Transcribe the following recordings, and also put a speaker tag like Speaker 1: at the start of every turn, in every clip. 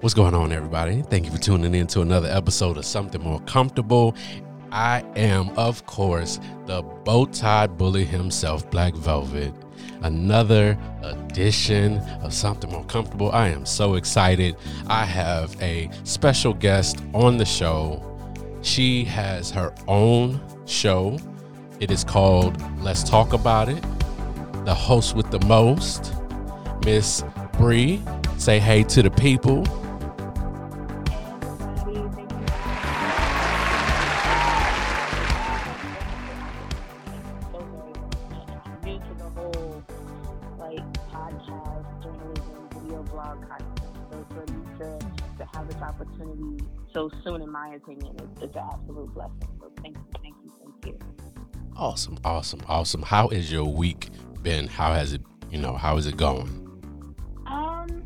Speaker 1: What's going on, everybody? Thank you for tuning in to another episode of Something More Comfortable. I am, of course, the bow tie bully himself, Black Velvet. Another edition of Something More Comfortable. I am so excited. I have a special guest on the show. She has her own show. It is called Let's Talk About It. The host with the most, Miss Bree. Say hey to the people. Awesome, awesome, awesome. How is your week been? How has it, you know, how is it going?
Speaker 2: Um,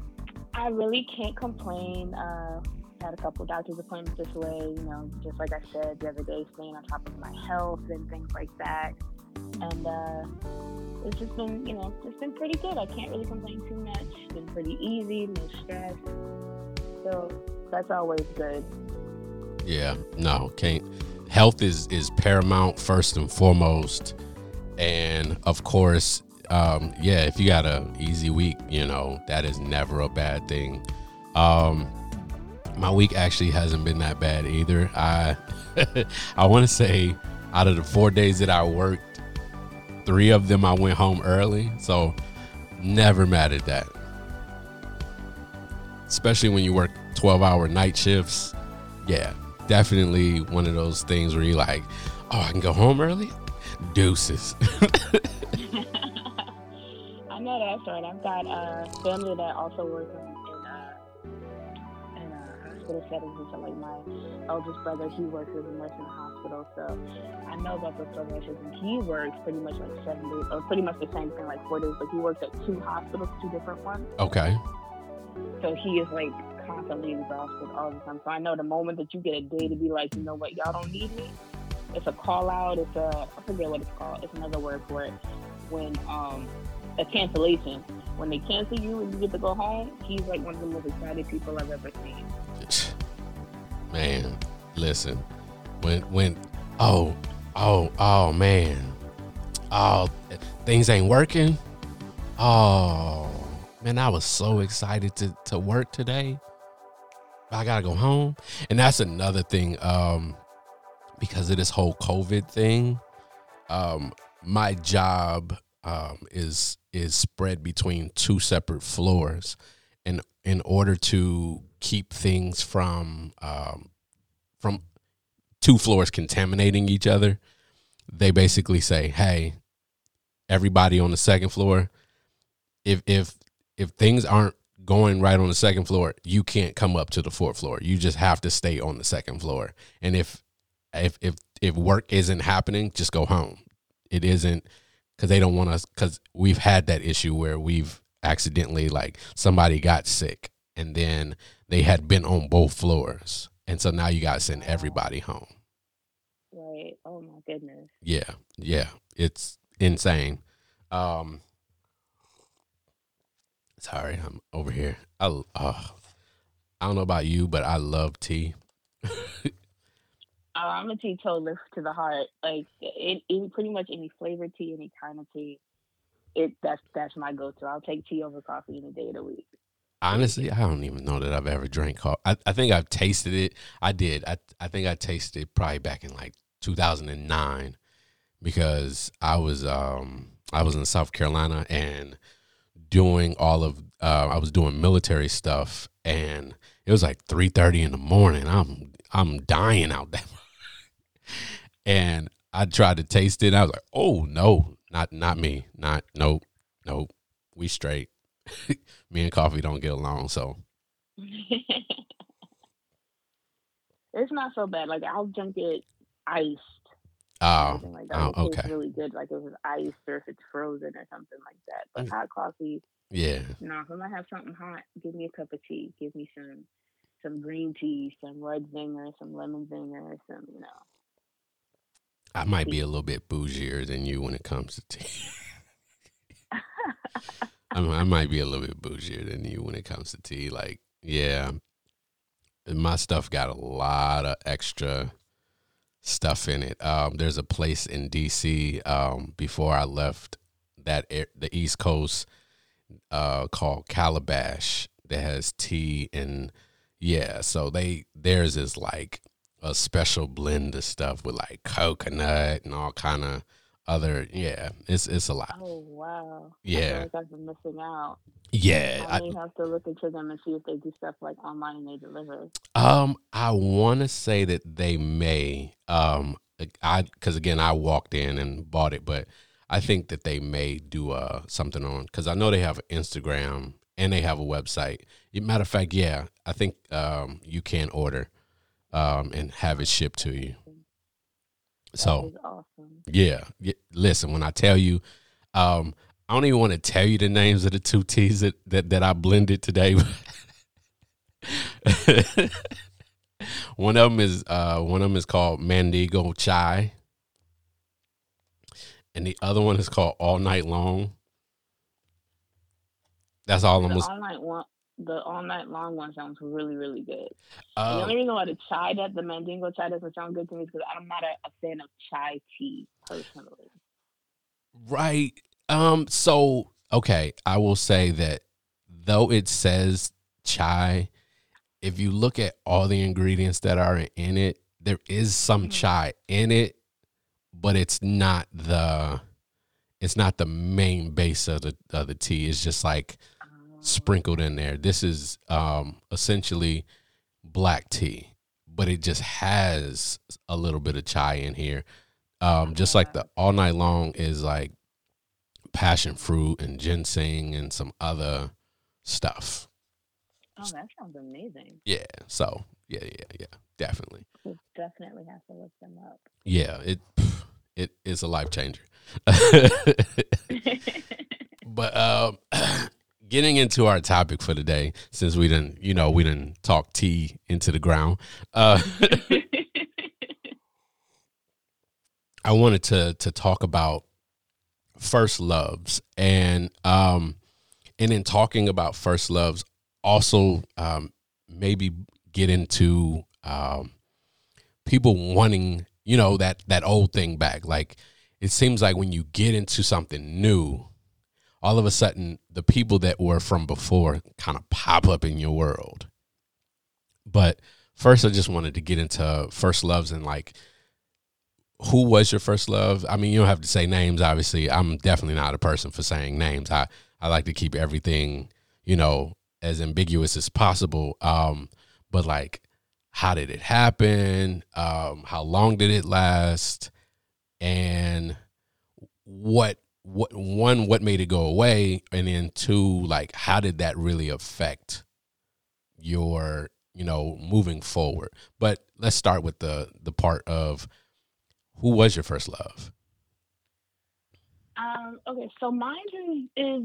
Speaker 2: I really can't complain. Uh, had a couple doctor's appointments this way. You know, just like I said the other day, staying on top of my health and things like that. And uh, it's just been, you know, it's been pretty good. I can't really complain too much. It's been pretty easy, no stress. So that's always good.
Speaker 1: Yeah, no, can't. Health is is paramount first and foremost, and of course, um, yeah, if you got a easy week, you know that is never a bad thing. Um, my week actually hasn't been that bad either. I I want to say out of the four days that I worked, three of them I went home early, so never mad at that. Especially when you work 12 hour night shifts. Yeah, definitely one of those things where you're like, oh, I can go home early? Deuces.
Speaker 2: I know that's right. I've got a family that also works in, uh, in uh, hospital settings and so like my eldest brother, he works as a nurse in a hospital, so I know about the progressions and he works pretty much like seven days, or pretty much the same thing, like four days, but he works at two hospitals, two different ones.
Speaker 1: Okay.
Speaker 2: So he is like constantly exhausted all the time. So I know the moment that you get a day to be like, you know what, y'all don't need me. It's a call out. It's a I forget what it's called. It's another word for it. When um a cancellation. When they cancel you and you get to go home, he's like one of the most excited people I've ever seen.
Speaker 1: Man, listen, when when oh oh oh man, oh things ain't working. Oh man, I was so excited to to work today. I gotta go home, and that's another thing. Um, because of this whole COVID thing, um, my job um is is spread between two separate floors, and in order to keep things from um from two floors contaminating each other, they basically say, "Hey, everybody on the second floor, if if if things aren't going right on the second floor, you can't come up to the fourth floor. You just have to stay on the second floor. And if if if if work isn't happening, just go home. It isn't because they don't want us because we've had that issue where we've accidentally like somebody got sick and then they had been on both floors. And so now you got to send everybody home.
Speaker 2: Right. Oh my goodness.
Speaker 1: Yeah. Yeah. It's insane. Um Sorry, I'm over here. I uh, I don't know about you, but I love tea.
Speaker 2: uh, I'm a teetotaler to the heart. Like it, it, pretty much any flavored tea, any kind of tea. It that's that's my go-to. I'll take tea over coffee any day of the week.
Speaker 1: Honestly, I don't even know that I've ever drank coffee. I, I think I've tasted it. I did. I I think I tasted it probably back in like 2009 because I was um I was in South Carolina and doing all of uh, I was doing military stuff and it was like 3:30 in the morning. I'm I'm dying out there. and I tried to taste it. I was like, "Oh, no. Not not me. Not nope. Nope. We straight. me and coffee don't get along, so
Speaker 2: It's not so bad. Like I'll drink it iced
Speaker 1: Oh, like that. oh okay.
Speaker 2: really good, like if it's iced or if it's frozen or something like that. But mm. hot coffee,
Speaker 1: yeah.
Speaker 2: No, if I'm gonna have something hot, give me a cup of tea. Give me some some green tea, some red zinger, some lemon zinger, some you know.
Speaker 1: I might be a little bit bougier than you when it comes to tea. I, I might be a little bit bougier than you when it comes to tea. Like, yeah, my stuff got a lot of extra stuff in it. Um, there's a place in DC um, before I left that air, the East Coast uh, called Calabash that has tea and yeah. So they theirs is like a special blend of stuff with like coconut and all kind of other yeah. It's it's a lot.
Speaker 2: Oh wow.
Speaker 1: Yeah.
Speaker 2: I've been missing out.
Speaker 1: Yeah,
Speaker 2: I
Speaker 1: I,
Speaker 2: have to look into them and see if they do stuff like online and they deliver.
Speaker 1: Um, I want to say that they may. Um, I because again, I walked in and bought it, but I think that they may do uh something on because I know they have Instagram and they have a website. Matter of fact, yeah, I think um you can order um and have it shipped to you. So
Speaker 2: awesome.
Speaker 1: yeah, listen, when I tell you, um, I don't even want to tell you the names of the two teas that that, that I blended today. one of them is uh, one of them is called Mandingo Chai, and the other one is called All Night Long. That's all I'm.
Speaker 2: The all night one, the all night long one sounds really really good. the
Speaker 1: um,
Speaker 2: only reason why the chai that the mandingo chai doesn't sound good to me is because I'm not a, a fan of chai tea personally.
Speaker 1: Right. Um. So okay, I will say that though it says chai, if you look at all the ingredients that are in it, there is some
Speaker 2: Mhm.
Speaker 1: chai in it, but it's not the it's not the main base of the of the tea. It's just like sprinkled in there. This is um essentially black tea, but it just has a little bit of chai in here. Um, just like the all night long is like passion fruit and ginseng and some other stuff.
Speaker 2: oh, that sounds amazing.
Speaker 1: Yeah. So yeah, yeah, yeah, definitely.
Speaker 2: We'll definitely have to look them up.
Speaker 1: Yeah, it it is a life changer. but um, getting into our topic for today, since we didn't, you know, we didn't talk tea into the ground. Uh, I wanted to to talk about first loves and um and in talking about first loves also um maybe get into um people wanting you know that that old thing back like it seems like when you get into something new all of a sudden the people that were from before kind of pop up in your world but first i just wanted to get into first loves and like who was your first love? I mean, you don't have to say names. Obviously, I'm definitely not a person for saying names. I I like to keep everything, you know, as ambiguous as possible. Um, but like, how did it happen? Um, how long did it last? And what what one what made it go away? And then two, like, how did that really affect your you know moving forward? But let's start with the the part of who was your first love?
Speaker 2: Um, okay, so mine is is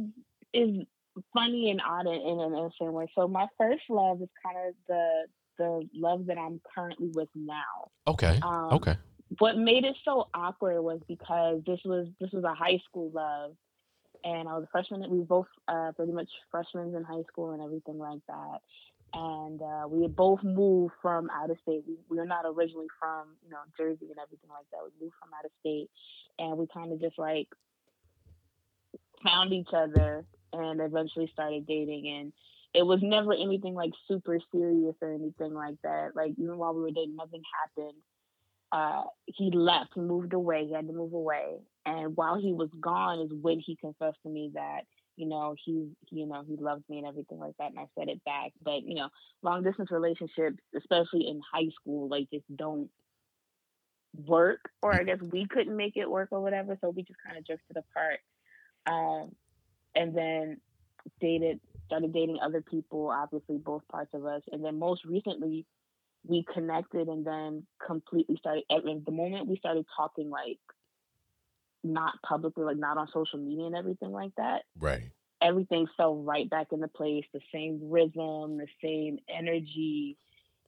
Speaker 2: is funny and odd in, in an innocent way. So my first love is kind of the the love that I'm currently with now.
Speaker 1: Okay.
Speaker 2: Um,
Speaker 1: Okay.
Speaker 2: What made it so awkward was because this was this was a high school love, and I was a freshman. We were both uh, pretty much freshmen in high school and everything like that. And uh, we had both moved from out of state. We, we were not originally from you know Jersey and everything like that. We moved from out of state, and we kind of just like found each other and eventually started dating and it was never anything like super serious or anything like that like even while we were dating nothing happened uh he left he moved away he had to move away. And while he was gone is when he confessed to me that you know he you know he loved me and everything like that and i said it back. But you know long distance relationships especially in high school like just don't work or i guess we couldn't make it work or whatever so we just kind of drifted apart. Um, and then dated, started dating other people, obviously both parts of us. And then most recently, we connected and then completely started. At the moment we started talking, like not publicly, like not on social media and everything like that,
Speaker 1: Right.
Speaker 2: everything fell right back into place. The same rhythm, the same energy.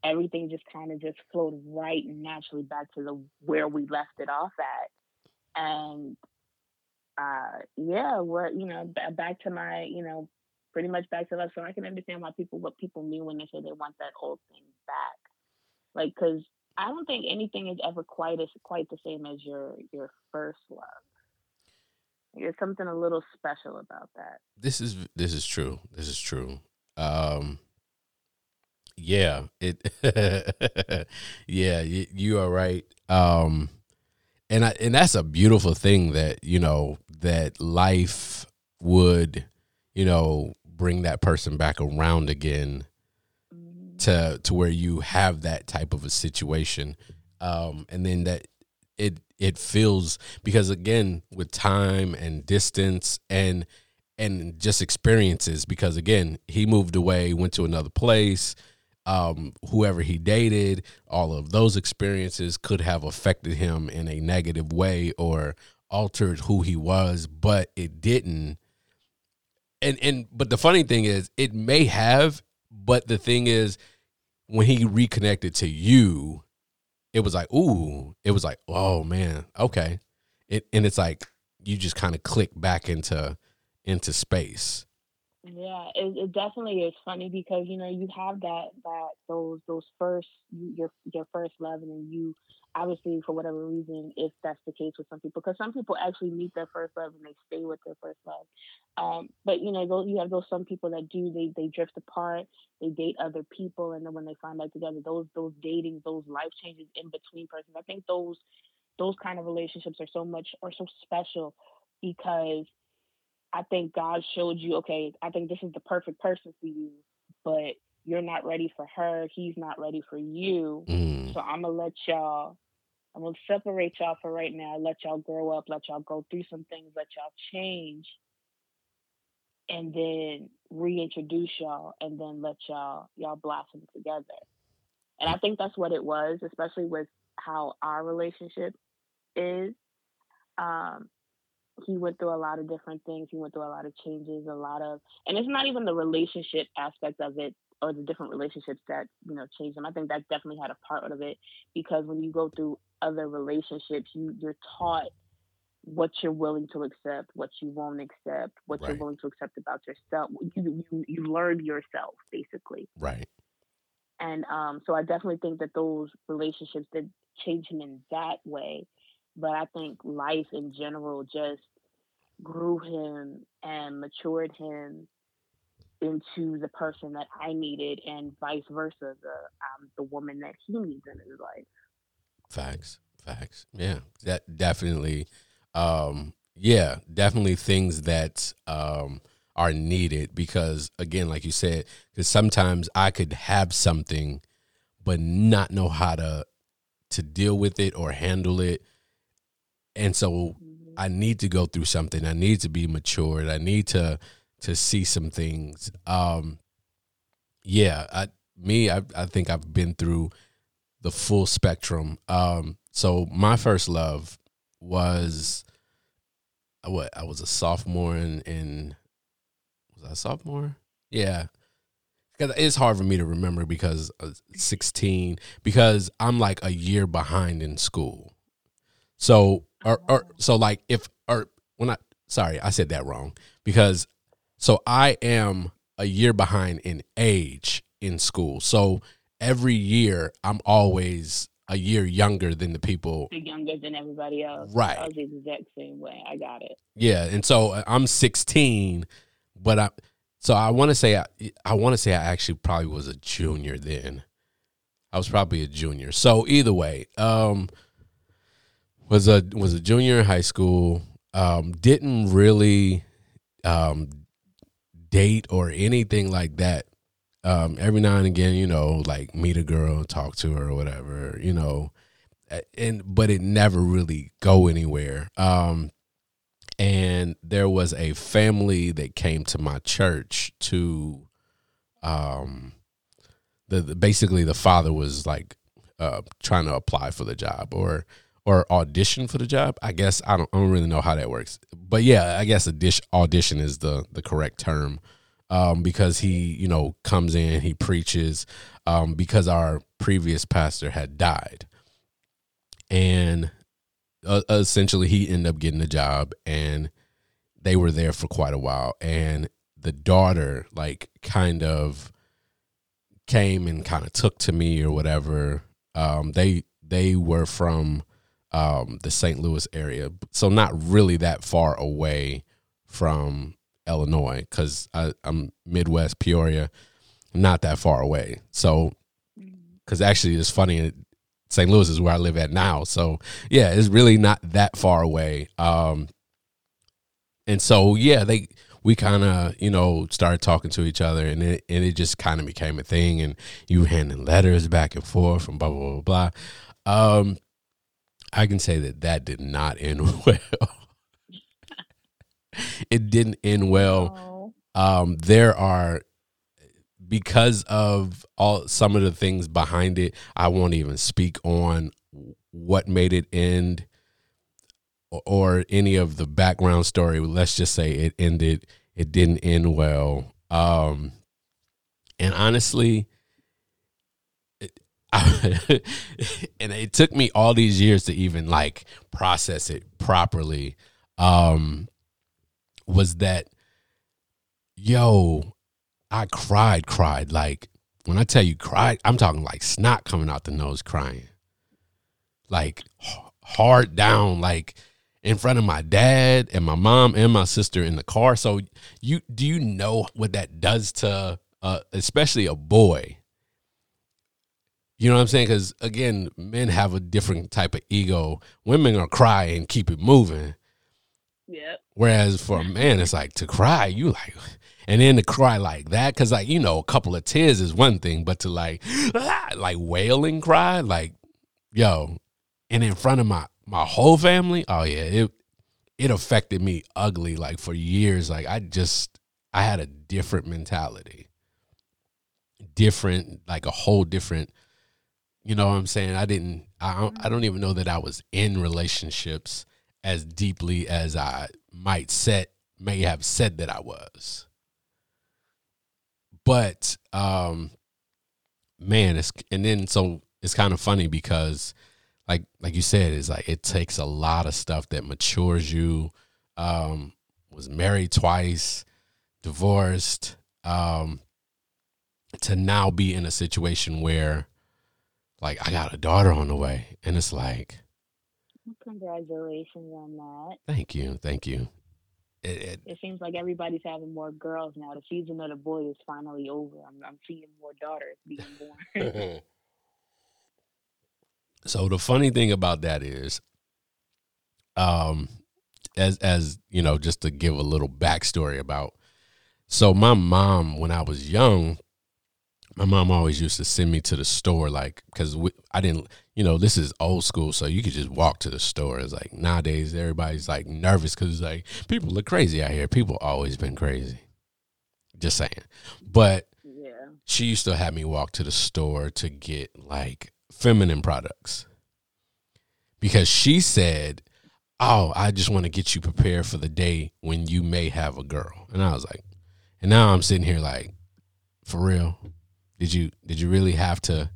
Speaker 2: Everything just kind of just flowed right naturally back to the where we left it off at, and uh, yeah, we're you know b- back to my you know pretty much back to love. So I can understand why people what people mean when they say they want that old thing back. Like, because I don't think anything is ever quite as quite the same as your your first love. There's something a little special about that.
Speaker 1: This is this is true. This is true. Um, yeah, it. yeah, you, you are right. Um, and I, and that's a beautiful thing that you know that life would, you know, bring that person back around again. To to where you have that type of a situation, um, and then that it it feels because again with time and distance and and just experiences because again he moved away went to another place um, whoever he dated all of those experiences could have affected him in a negative way or altered who he was but it didn't. And and but the funny thing is it may have but the thing is when he reconnected to you it was like, ooh, it was like, oh man, okay. It and it's like you just kind of click back into into space.
Speaker 2: Yeah, it, it definitely is funny because you know you have that that those those first your your first love and then you obviously for whatever reason if that's the case with some people because some people actually meet their first love and they stay with their first love. Um, but you know those, you have those some people that do they they drift apart they date other people and then when they find back together those those dating those life changes in between persons i think those those kind of relationships are so much are so special because i think god showed you okay i think this is the perfect person for you but you're not ready for her, he's not ready for you. Mm. So I'm gonna let y'all I'm gonna separate y'all for right now, let y'all grow up, let y'all go through some things, let y'all change, and then reintroduce y'all and then let y'all y'all blossom together. And I think that's what it was, especially with how our relationship is. Um, he went through a lot of different things. He went through a lot of changes, a lot of, and it's not even the relationship aspect of it or the different relationships that you know changed them. I think that definitely had a part of it because when you go through other relationships, you you're taught what you're willing to accept, what you won't accept, what right. you're willing to accept about yourself. You, you you learn yourself basically.
Speaker 1: Right.
Speaker 2: And um, so I definitely think that those relationships did change him in that way. But I think life in general just grew him and matured him into the person that I needed, and vice versa, the um, the woman that he needs in his life.
Speaker 1: Facts, facts. Yeah, that definitely. Um, yeah, definitely things that um, are needed because, again, like you said, because sometimes I could have something, but not know how to to deal with it or handle it, and so mm-hmm. I need to go through something. I need to be matured. I need to to see some things. Um, yeah, I, me, I, I think I've been through the full spectrum. Um, so my first love was what I was a sophomore in, in was I sophomore? Yeah, because it's hard for me to remember because uh, 16 because I'm like a year behind in school. So or, or so like if or when I sorry I said that wrong because so I am a year behind in age in school. So every year I'm always a year younger than the people
Speaker 2: younger than everybody else.
Speaker 1: Right.
Speaker 2: I was the exact same way. I got it.
Speaker 1: Yeah, and so I'm 16, but I so I want to say I, I want to say I actually probably was a junior then. I was probably a junior. So either way, um was a was a junior in high school. Um didn't really um date or anything like that. Um, every now and again, you know, like meet a girl, talk to her or whatever, you know, and but it never really go anywhere. Um, and there was a family that came to my church to, um, the, the basically the father was like uh, trying to apply for the job or or audition for the job. I guess I don't I don't really know how that works, but yeah, I guess audition audition is the the correct term um, because he you know comes in he preaches um, because our previous pastor had died, and uh, essentially he ended up getting a job and they were there for quite a while and the daughter like kind of came and kind of took to me or whatever. Um, they they were from um, the St. Louis area, so not really that far away from Illinois because I'm Midwest Peoria, not that far away. So, because mm-hmm. actually it's funny, St. Louis is where I live at now. So yeah, it's really not that far away. Um, and so yeah, they we kind of you know started talking to each other, and it and it just kind of became a thing, and you handing letters back and forth and blah blah blah blah. Um, I can say that that did not end well. it didn't end well. Um, there are because of all some of the things behind it. I won't even speak on what made it end or, or any of the background story. Let's just say it ended. It didn't end well. Um, and honestly, and it took me all these years to even like process it properly um was that yo i cried cried. Like when i tell you cried i'm talking like snot coming out the nose crying. Like hard down like in front of my dad and my mom and my sister in the car. So you do you know what that does to uh, especially a boy you know what I'm saying? Because again, men have a different type of ego. Women are cry and keep it moving.
Speaker 2: Yep.
Speaker 1: Whereas for a man, it's like to cry, you like, and then to cry like that, because like you know, a couple of tears is one thing, but to like, ah, like wailing cry, like, yo, and in front of my my whole family, oh yeah, it it affected me ugly. Like for years, like I just I had a different mentality, different, like a whole different you know what I'm saying? I didn't. I don't, I don't even know that I was in relationships as deeply as I might set may have said that I was. But um, man, it's and then so it's kind of funny because like like you said, it's like it takes a lot of stuff that matures you. Um, was married twice, divorced, um, to now be in a situation where like I got a daughter on the way, and it's like,
Speaker 2: congratulations on that.
Speaker 1: Thank you, thank you.
Speaker 2: It, it, it, seems like everybody's having more girls now. The season of the boy is finally over. I'm, I'm seeing more daughters being born.
Speaker 1: so the funny thing about that is, um, as as you know, just to give a little backstory about, so my mom when I was young, my mom always used to send me to the store, like, because I didn't, you know, this is old school, so you could just walk to the store. It's like nowadays everybody's like nervous because like people look crazy out here. People always been crazy. Just saying, but
Speaker 2: yeah,
Speaker 1: she used to have me walk to the store to get like feminine products because she said, "Oh, I just want to get you prepared for the day when you may have a girl," and I was like, and now I'm sitting here like, for real did you did you really have to?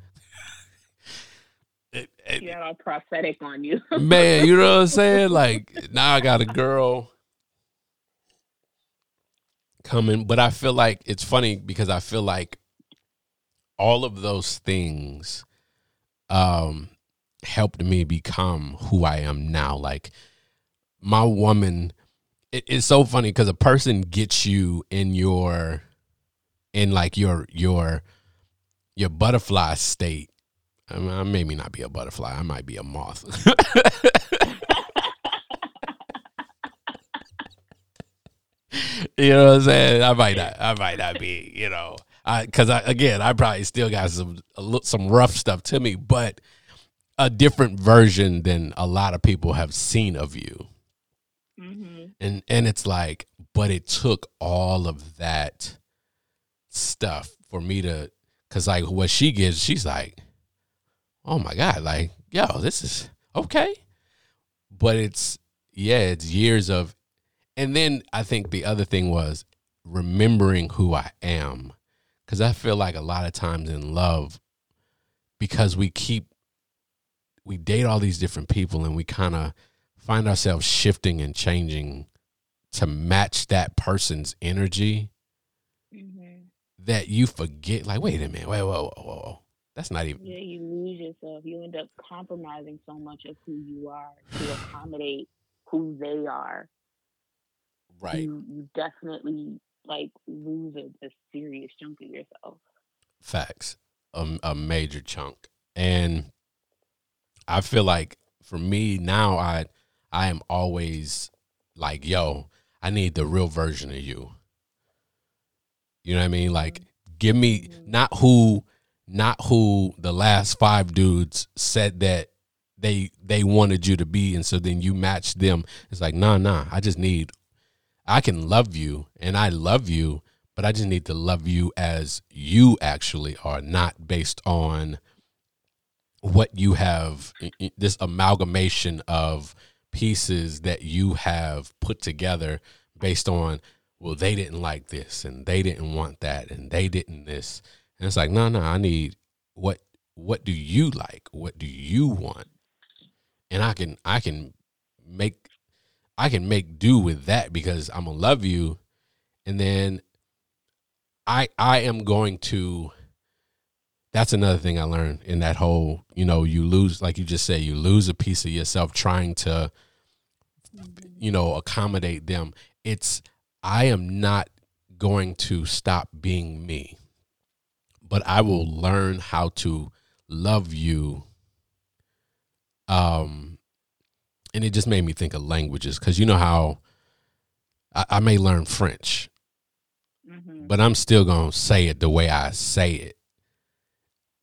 Speaker 2: it, it, you all prophetic on you,
Speaker 1: man. You know what I'm saying? Like now I got a girl coming, but I feel like it's funny because I feel like all of those things um helped me become who I am now. Like my woman, it, it's so funny because a person gets you in your in like your your your butterfly state. I mean, I maybe not be a butterfly. I might be a moth. you know what I'm saying? I might not. I might not be. You know, I because I, I, again, I probably still got some some rough stuff to me, but a different version than a lot of people have seen of you. Mm-hmm. And and it's like, but it took all of that stuff for me to Cause like what she gives, she's like, oh my God, like, yo, this is okay. But it's yeah, it's years of and then I think the other thing was remembering who I am. Cause I feel like a lot of times in love, because we keep we date all these different people and we kind of find ourselves shifting and changing to match that person's energy that you forget. Like, wait a minute, wait, whoa, whoa, whoa, whoa. That's not even.
Speaker 2: Yeah, you lose yourself. You end up compromising so much of who you are to accommodate who they are.
Speaker 1: Right.
Speaker 2: You, you definitely like lose a, a serious chunk of yourself.
Speaker 1: Facts. A, a major chunk. And I feel like for me now, I I am always like, yo, I need the real version of you. You know what I mean? Like, give me not who, not who the last five dudes said that they they wanted you to be, and so then you match them. It's like, nah, nah. I just need. I can love you, and I love you, but I just need to love you as you actually are, not based on what you have. This amalgamation of pieces that you have put together based on well they didn't like this and they didn't want that and they didn't this. And it's like no no i need what what do you like? What do you want? And i can i can make i can make do with that because i'm gonna love you. And then i i am going to that's another thing i learned in that whole you know you lose like you just said you lose a piece of yourself trying to you know accommodate them. It's i am not going to stop being me but i will learn how to love you um and it just made me think of languages because you know how I, I, may learn french mm-hmm. but i'm still going to say it the way i say it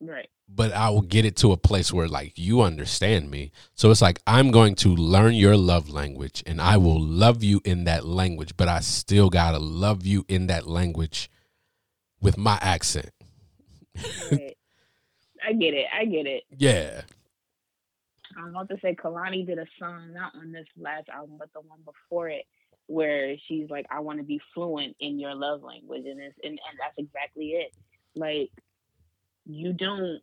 Speaker 2: right
Speaker 1: but I will get it to a place where like you understand me. So it's like I'm going to learn your love language and I will love you in that language, but I still got to love you in that language with my accent.
Speaker 2: Right. I get it. I get it.
Speaker 1: Yeah.
Speaker 2: I'm about to say Kehlani did a song not on this last album, but the one before it, where she's like, "I want to be fluent in your love language," and it's and, and that's exactly it. Like, you don't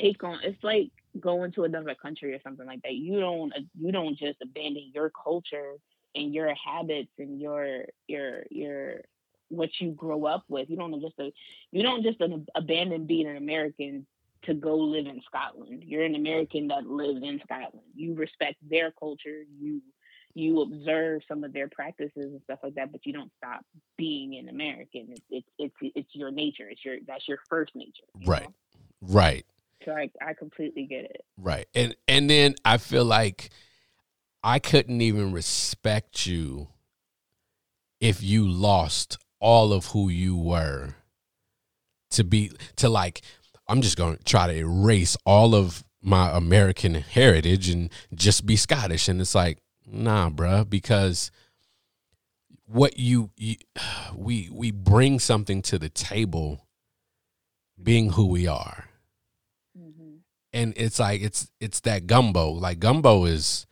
Speaker 2: take on it's like going to another country or something like that. You don't you don't just abandon your culture and your habits and your your your what you grow up with. You don't just you don't just abandon being an american to go live in scotland. You're an american that lives in scotland. You respect their culture. You you observe some of their practices and stuff like that but you don't stop being an american. It's it's it's, it's your nature. It's your that's your first nature
Speaker 1: right. know? right
Speaker 2: so I, I completely get it.
Speaker 1: Right. And and then I feel like I couldn't even respect you if you lost all of who you were to be to like I'm just going to try to erase all of my American heritage and just be Scottish and it's like nah bruh because what you, you we we bring something to the table being who we are and it's like it's it's that gumbo. Like gumbo is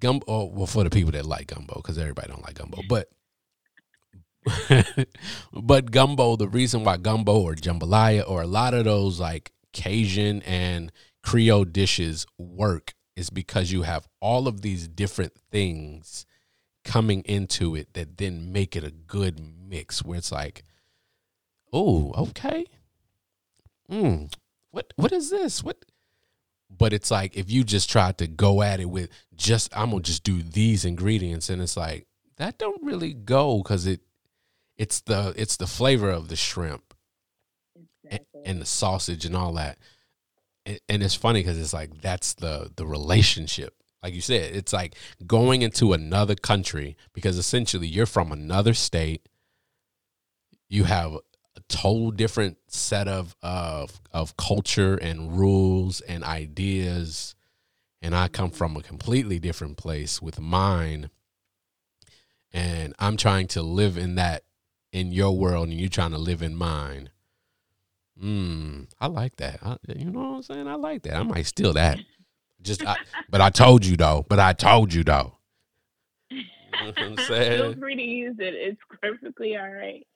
Speaker 1: gumbo. Oh, well, for the people that like gumbo, because everybody don't like gumbo, but but gumbo. The reason why gumbo or jambalaya or a lot of those like Cajun and Creole dishes work is because you have all of these different things coming into it that then make it a good mix where it's like, oh, okay. Mm, what what is this? What but it's like if you just try to go at it with just I'm gonna just do these ingredients and it's like that don't really go because it it's the it's the flavor of the shrimp exactly. and, and, the sausage and all that and, and it's funny because it's like that's the the relationship like you said it's like going into another country because essentially you're from another state you have total different set of of of culture and rules and ideas and I come from a completely different place with mine and I'm trying to live in that in your world and you're trying to live in mine. Hmm, I like that. I, you know what I'm saying? I like that. I might steal that. Just, I, but I told you though. But I told you though.
Speaker 2: You know I'm saying? Feel free to use it. It's perfectly all right.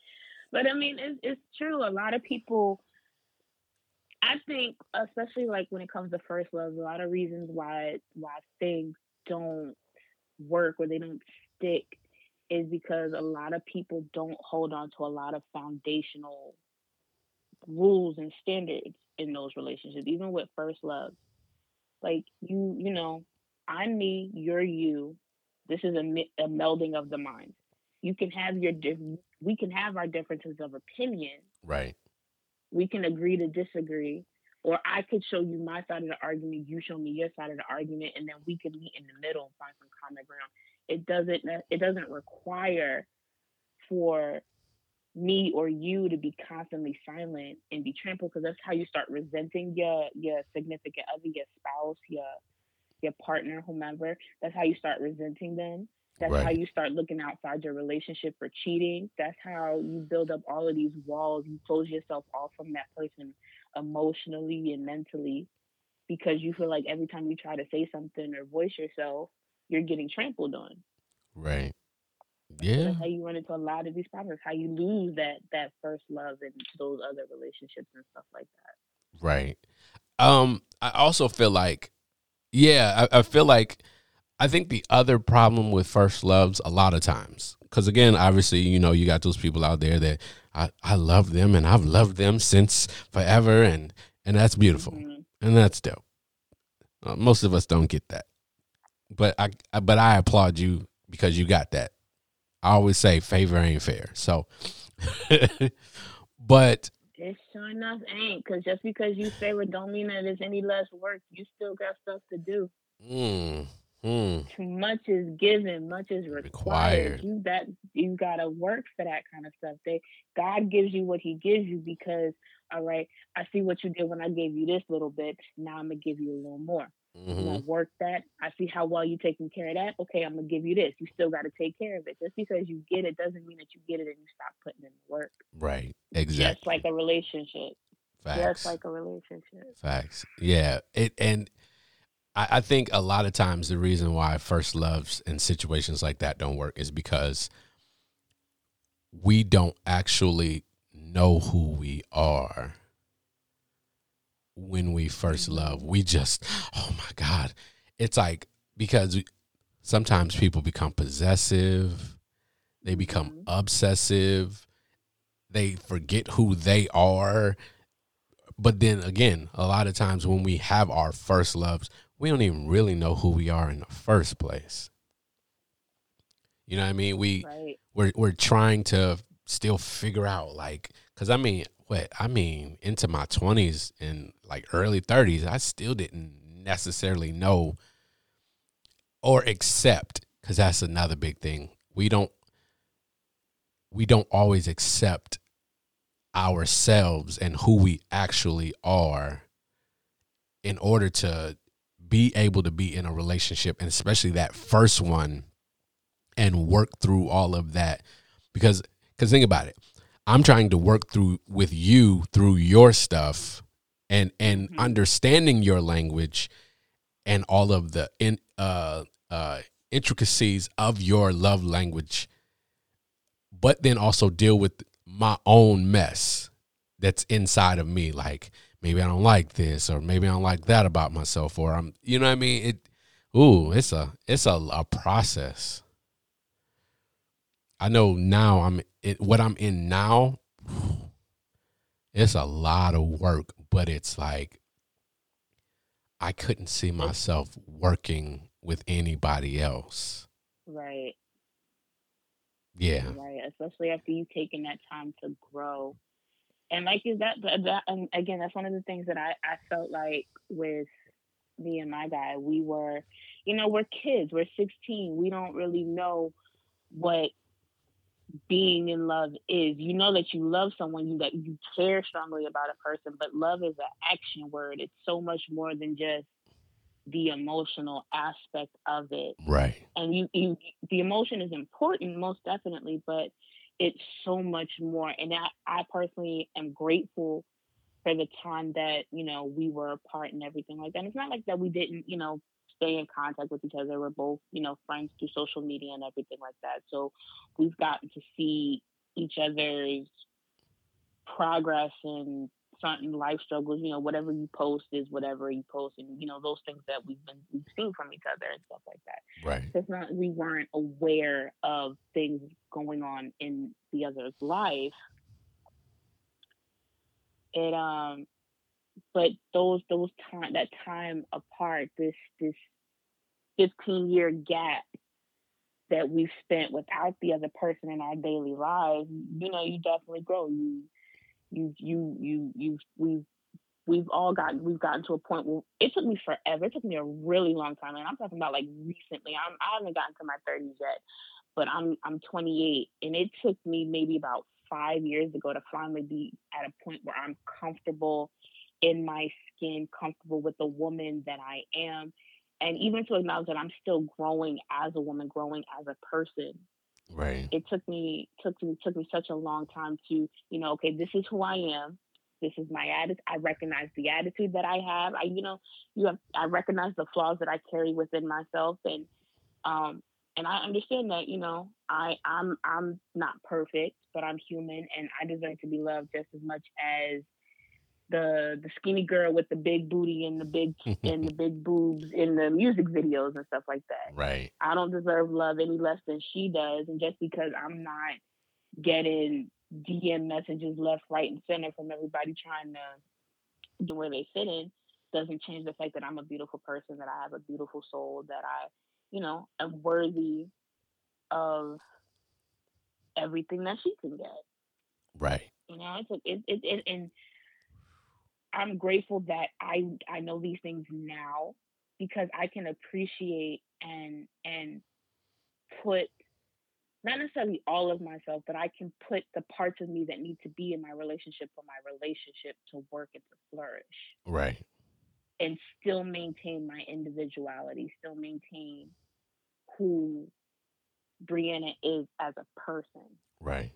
Speaker 2: But I mean, it's, it's true. A lot of people, I think, especially like when it comes to first love, a lot of reasons why why things don't work or they don't stick is because a lot of people don't hold on to a lot of foundational rules and standards in those relationships, even with first love. Like you, you know, I'm me, you're you. This is a, a melding of the minds. You can have your, we can have our differences of opinion.
Speaker 1: Right.
Speaker 2: We can agree to disagree, or I could show you my side of the argument, you show me your side of the argument, and then we could meet in the middle and find some common ground. It doesn't it doesn't require for me or you to be constantly silent and be trampled because that's how you start resenting your your significant other, your spouse, your your partner, whomever. That's how you start resenting them. That's right. how you start looking outside your relationship for cheating. That's how you build up all of these walls. You close yourself off from that person emotionally and mentally because you feel like every time you try to say something or voice yourself, you're getting trampled on.
Speaker 1: Right. Yeah.
Speaker 2: That's how you run into a lot of these problems. How you lose that that first love and those other relationships and stuff like that.
Speaker 1: Right. Um, I also feel like, yeah, I, I feel like I think the other problem with first loves a lot of times, because again, obviously, you know, you got those people out there that I, I love them and I've loved them since forever, and and that's beautiful mm-hmm. and that's dope. Uh, most of us don't get that, but I, I but I applaud you because you got that. I always say favor ain't fair, so. but
Speaker 2: it sure enough ain't because just because you favor don't mean that it's any less work. You still got stuff to do.
Speaker 1: Mm. Mm.
Speaker 2: Much is given, much is required. required. You that you gotta work for that kind of stuff. They God gives you what He gives you because, all right, I see what you did when I gave you this little bit. Now I'm gonna give you a little more. Mm-hmm. You work that. I see how well you're taking care of that. Okay, I'm gonna give you this. You still got to take care of it. Just because you get it doesn't mean that you get it and you stop putting in the work.
Speaker 1: Right. Exactly.
Speaker 2: Just like a relationship. Facts. Just like a relationship.
Speaker 1: Facts. Yeah. It and I, I think a lot of times the reason why first loves and situations like that don't work is because we don't actually know who we are when we first mm-hmm. love. We just, oh my God. It's like, because sometimes people become possessive, they become mm-hmm. obsessive, they forget who they are. But then again, a lot of times when we have our first loves, we don't even really know who we are in the first place. You know what I mean? We right. we're we're trying to still figure out like cuz I mean, what? I mean, into my 20s and like early 30s, I still didn't necessarily know or accept cuz that's another big thing. We don't we don't always accept ourselves and who we actually are in order to be able to be in a relationship and especially that first one and work through all of that. Because because think about it. I'm trying to work through with you through your stuff and and mm-hmm. understanding your language and all of the in uh uh intricacies of your love language but then also deal with my own mess that's inside of me. Like maybe I don't like this or maybe I don't like that about myself or I'm you know what I mean? It ooh it's a it's a, a process. I know now I'm it, what I'm in now it's a lot of work but it's like I couldn't see myself working with anybody else.
Speaker 2: Right.
Speaker 1: Yeah.
Speaker 2: Right especially after you taking that time to grow and like is that that and again that's one of the things that I I felt like with me and my guy we were you know we're kids we're 16 we don't really know what being in love is. You know that you love someone you that you care strongly about a person but love is an action word. It's so much more than just the emotional aspect of it.
Speaker 1: Right.
Speaker 2: And you, you the emotion is important most definitely but it's so much more. And I, I personally am grateful for the time that, you know, we were apart and everything like that. And it's not like that we didn't, you know, stay in contact with each other. We're both, you know, friends through social media and everything like that. So we've gotten to see each other's progress and certain life struggles. You know, whatever you post is whatever you post, and you know those things that we've been we've seen from each other and stuff like that.
Speaker 1: Right.
Speaker 2: It's not we weren't aware of things going on in the other's life. It um, but those those time that time apart, this this fifteen year gap that we've spent without the other person in our daily lives, you know, you definitely grow. You you you you you we've we've all gotten we've gotten to a point where it took me forever. It took me a really long time, and I'm talking about like recently. I'm I haven't gotten to my 30s yet, but I'm I'm 28, and it took me maybe about five years ago to finally be at a point where I'm comfortable in my skin, comfortable with the woman that I am, and even to acknowledge that I'm still growing as a woman, growing as a person.
Speaker 1: Right.
Speaker 2: It took me took me took me such a long time to, you know, okay, this is who I am. This is my attitude. I recognize the attitude that I have. I, you know, you have. I recognize the flaws that I carry within myself, and um, and I understand that, you know, I I'm I'm not perfect, but I'm human, and I deserve to be loved just as much as the the skinny girl with the big booty and the big and the big boobs in the music videos and stuff like that.
Speaker 1: Right.
Speaker 2: I don't deserve love any less than she does, and just because I'm not getting DM messages left, right, and center from everybody trying to do where they fit in, doesn't change the fact that I'm a beautiful person, that I have a beautiful soul, that I, you know, am worthy of everything that she can get.
Speaker 1: Right.
Speaker 2: You know, it's a, it, it, it and I'm grateful that I I know these things now because I can appreciate and and put not necessarily all of myself, but I can put the parts of me that need to be in my relationship for my relationship to work and to flourish.
Speaker 1: Right.
Speaker 2: And still maintain my individuality, still maintain who Briana is as a person.
Speaker 1: Right.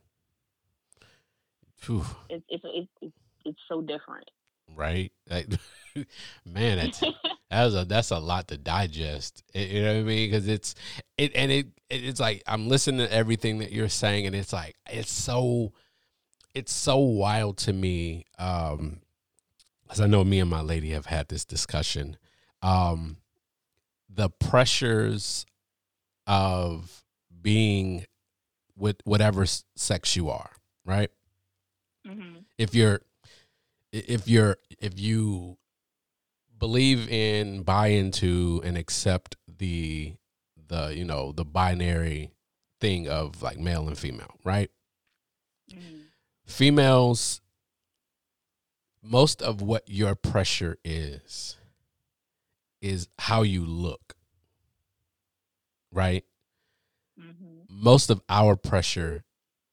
Speaker 2: It's it's it's it's, it's so different.
Speaker 1: Right. Like, man, that's that's a that's a lot to digest. You know what I mean? Because it's it and it it's like I'm listening to everything that you're saying, and it's like it's so it's so wild to me. Um, as I know, me and my lady have had this discussion. Um, the pressures of being with whatever sex you are, right?
Speaker 2: Mm-hmm.
Speaker 1: If you're if you're if you believe in buy into and accept the the you know the binary thing of like male and female right
Speaker 2: Mm-hmm.
Speaker 1: females most of what your pressure is is how you look right
Speaker 2: Mm-hmm.
Speaker 1: most of our pressure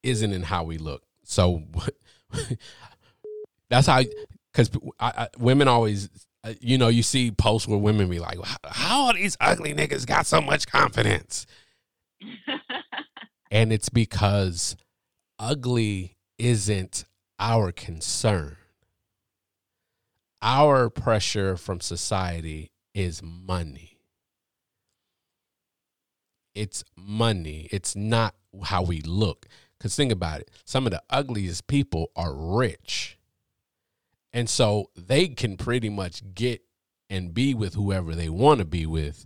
Speaker 1: isn't in how we look so that's how because women always uh, you know you see posts where women be like how are these ugly niggas got so much confidence? And it's because ugly isn't our concern. Our pressure from society is money. It's money. It's not how we look. Because think about it. Some of the ugliest people are rich and so they can pretty much get and be with whoever they want to be with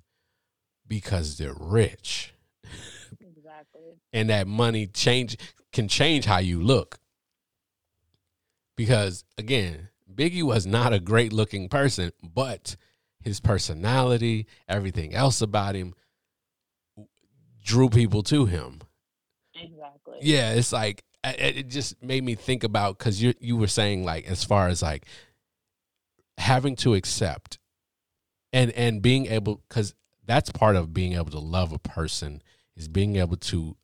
Speaker 1: because they're rich.
Speaker 2: Exactly.
Speaker 1: and that money change can change how you look. Because again, Biggie was not a great looking person, but his personality, everything else about him drew people to him.
Speaker 2: Exactly.
Speaker 1: Yeah, it's like it just made me think about because you you were saying like as far as like having to accept and and being able because that's part of being able to love a person is being able to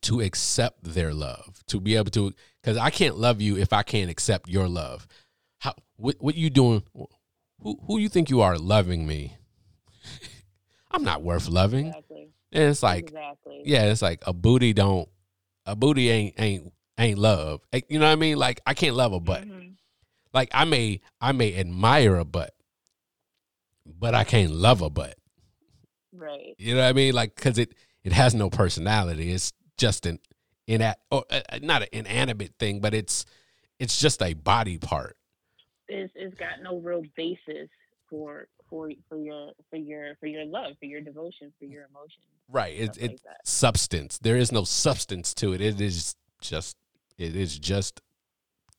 Speaker 1: to accept their love to be able to because i can't love you if i can't accept your love how what, what you doing who who you think you are loving me i'm not worth loving
Speaker 2: Exactly.
Speaker 1: and it's like
Speaker 2: exactly.
Speaker 1: yeah it's like a booty don't a booty ain't ain't ain't love you know what i mean like i can't love a butt
Speaker 2: Mhm.
Speaker 1: like i may i may admire a butt but i can't love a butt
Speaker 2: Right.
Speaker 1: you know what i mean like because it it has no personality it's just an in or uh, not an inanimate thing but it's it's just a body part.
Speaker 2: It's it's got no real basis for for for your for your for your love, for your devotion, for your emotions.
Speaker 1: Right. It's it, like substance. There is no substance to it. It is just it is just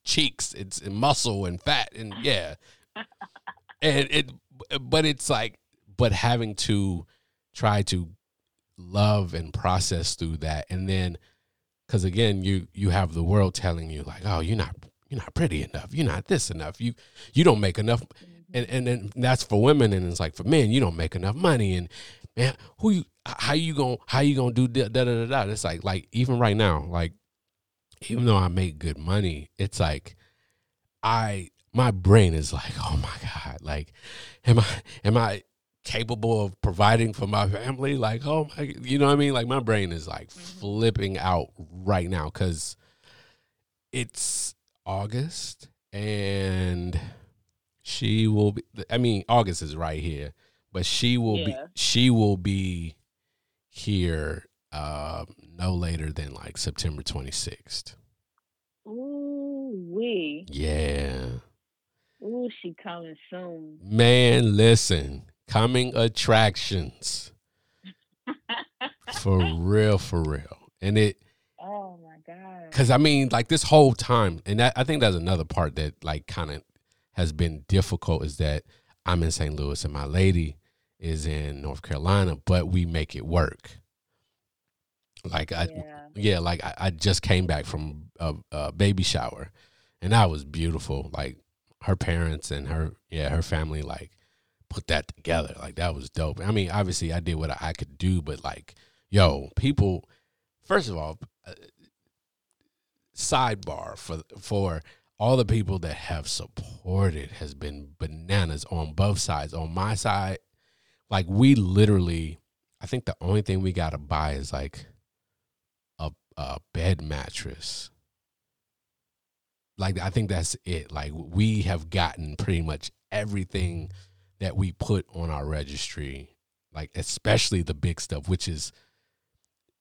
Speaker 1: cheeks. It's muscle and fat and yeah. and it but it's like but having to try to love and process through that and then because again you you have the world telling you like oh you're not you're not pretty enough you're not this enough you you don't make enough. And and then that's for women and it's like for men you don't make enough money and man who you how you gonna how you gonna do da da da da it's like like even right now like even though i make good money it's like i my brain is like oh my god like am i am i capable of providing for my family? Like oh my you know what i mean? Like my brain is like mm-hmm. flipping out right now because it's august and she will be i mean august is right here but she will yeah. be she will be here uh, no later than like september 26th
Speaker 2: Ooh, we.
Speaker 1: Yeah.
Speaker 2: Ooh, she coming soon.
Speaker 1: Man, listen coming attractions. for real, for real. And it
Speaker 2: Oh my god.
Speaker 1: Cause I mean, like this whole time, and that, I think that's another part that like kind of has been difficult is that I'm in St. Louis and my lady is in North Carolina, but we make it work. Like I, yeah, yeah like I, I, just came back from a, a baby shower, and that was beautiful. Like her parents and her, yeah, her family, like put that together. Like that was dope. I mean, obviously I did what I could do, but like, yo, people. First of all, uh, sidebar for for all the people that have supported has been bananas on both sides. On my side, like we literally, I think the only thing we gotta buy is like a a bed mattress. Like I think that's it. Like we have gotten pretty much everything that we put on our registry, like especially the big stuff, which is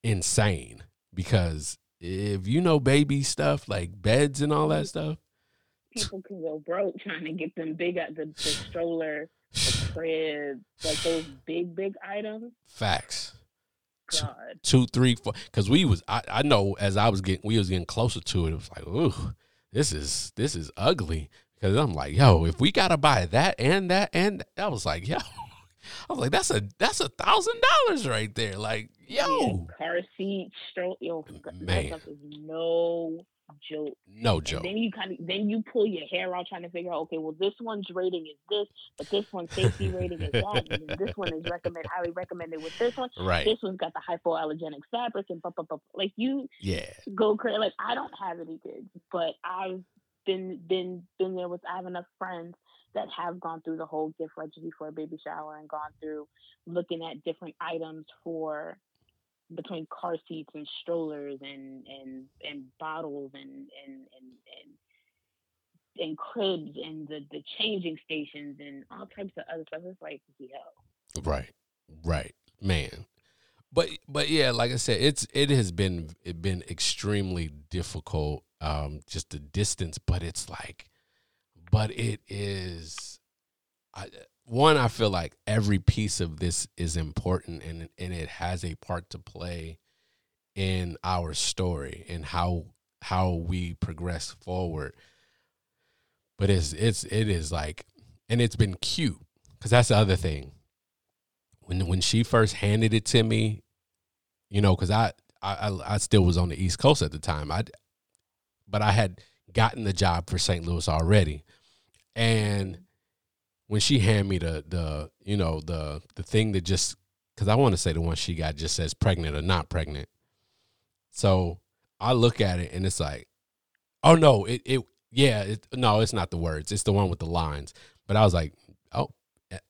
Speaker 1: insane because if you know baby stuff like beds and all that stuff,
Speaker 2: people can go broke trying to get them big uh, the, the stroller, the crib, like those big big items.
Speaker 1: Facts.
Speaker 2: God.
Speaker 1: Two, three, four. Because we was, I, I know as I was getting, we was getting closer to it. It was like, ooh, this is this is ugly. Cause I'm like, yo, if we gotta buy that and that and that, I was like, yo, I was like, that's a that's a thousand dollars right there. Like, yo, yeah,
Speaker 2: car seat, stroke, yo, man, no joke.
Speaker 1: No joke.
Speaker 2: And then you kind of then you pull your hair out trying to figure out, okay, well, this one's rating is this, but this one's safety rating is that, and this one is recommend highly recommended with this one.
Speaker 1: Right.
Speaker 2: This one's got the hypoallergenic fabric and blah, blah, blah. like you.
Speaker 1: Yeah.
Speaker 2: Go crazy. Like I don't have any kids, but I've been been been there with I have enough friends that have gone through the whole gift registry for a baby shower and gone through looking at different items for between car seats and strollers and and and bottles and and and and, and cribs and the the changing stations and all types of other stuff. It's like yo.
Speaker 1: Right, right, man. But but yeah, like I said, it's it has been it been extremely difficult um, just the distance, but it's like, but it is. I, one, I feel like every piece of this is important, and and it has a part to play in our story and how how we progress forward. But it's it's it is like, and it's been cute because that's the other thing. When when she first handed it to me, you know, because I I I still was on the East Coast at the time. I but I had gotten the job for St. Louis already. And when she handed me the the you know the the thing that just because I want to say the one she got just says pregnant or not pregnant. So I look at it and it's like, oh no, it it yeah, it, no, it's not the words. It's the one with the lines. But I was like, oh,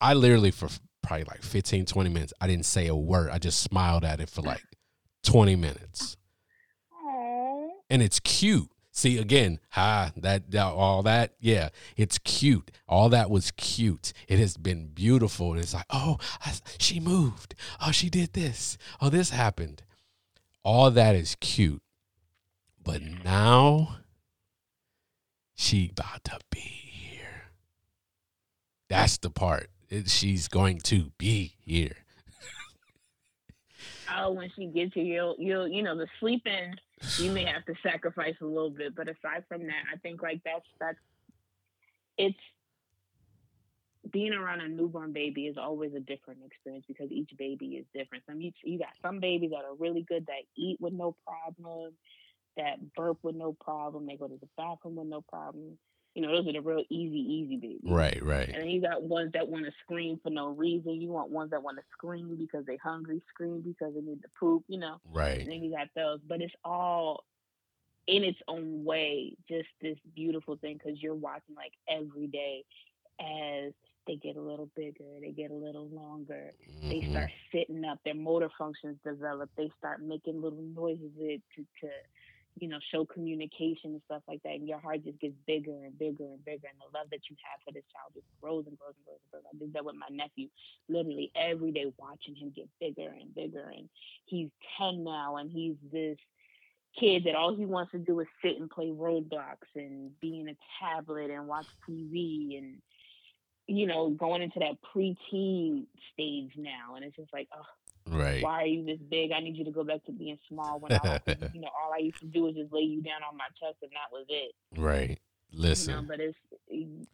Speaker 1: I literally for probably like 15, 20 minutes, I didn't say a word. I just smiled at it for like 20 minutes. Aww. And it's cute. See again, ha, that, that all that, yeah, it's cute. All that was cute. It has been beautiful. It's like, oh, I, she moved. Oh, she did this. Oh, this happened. All that is cute. But now she about to be here. That's the part. It, she's going to be here.
Speaker 2: Oh, when she gets here, you'll you'll you know the sleeping you may have to sacrifice a little bit, but aside from that, I think like that's that's it's being around a newborn baby is always a different experience because each baby is different. Some you, you got some babies that are really good that eat with no problem, that burp with no problem, they go to the bathroom with no problem. You know, those are the real easy, easy babies.
Speaker 1: Right, right.
Speaker 2: And then you got ones that want to scream for no reason. You want ones that want to scream because they're hungry, scream because they need to poop, you know.
Speaker 1: Right.
Speaker 2: And then you got those. But it's all in its own way, just this beautiful thing because you're watching like every day as they get a little bigger, they get a little longer, mm-hmm. they start sitting up, their motor functions develop, they start making little noises to, to you know, show communication and stuff like that. And your heart just gets bigger and bigger and bigger. And the love that you have for this child just grows and grows and grows and grows. I did that with my nephew literally every day, watching him get bigger and bigger. And he's 10 now, and he's this kid that all he wants to do is sit and play Roblox and be in a tablet and watch TV and you know going into that preteen stage now and it's just like oh
Speaker 1: Right.
Speaker 2: Why are you this big? I need you to go back to being small. When I, you know, all I used to do was just lay you down on my chest, and that was it.
Speaker 1: Right. Listen.
Speaker 2: You know, but it's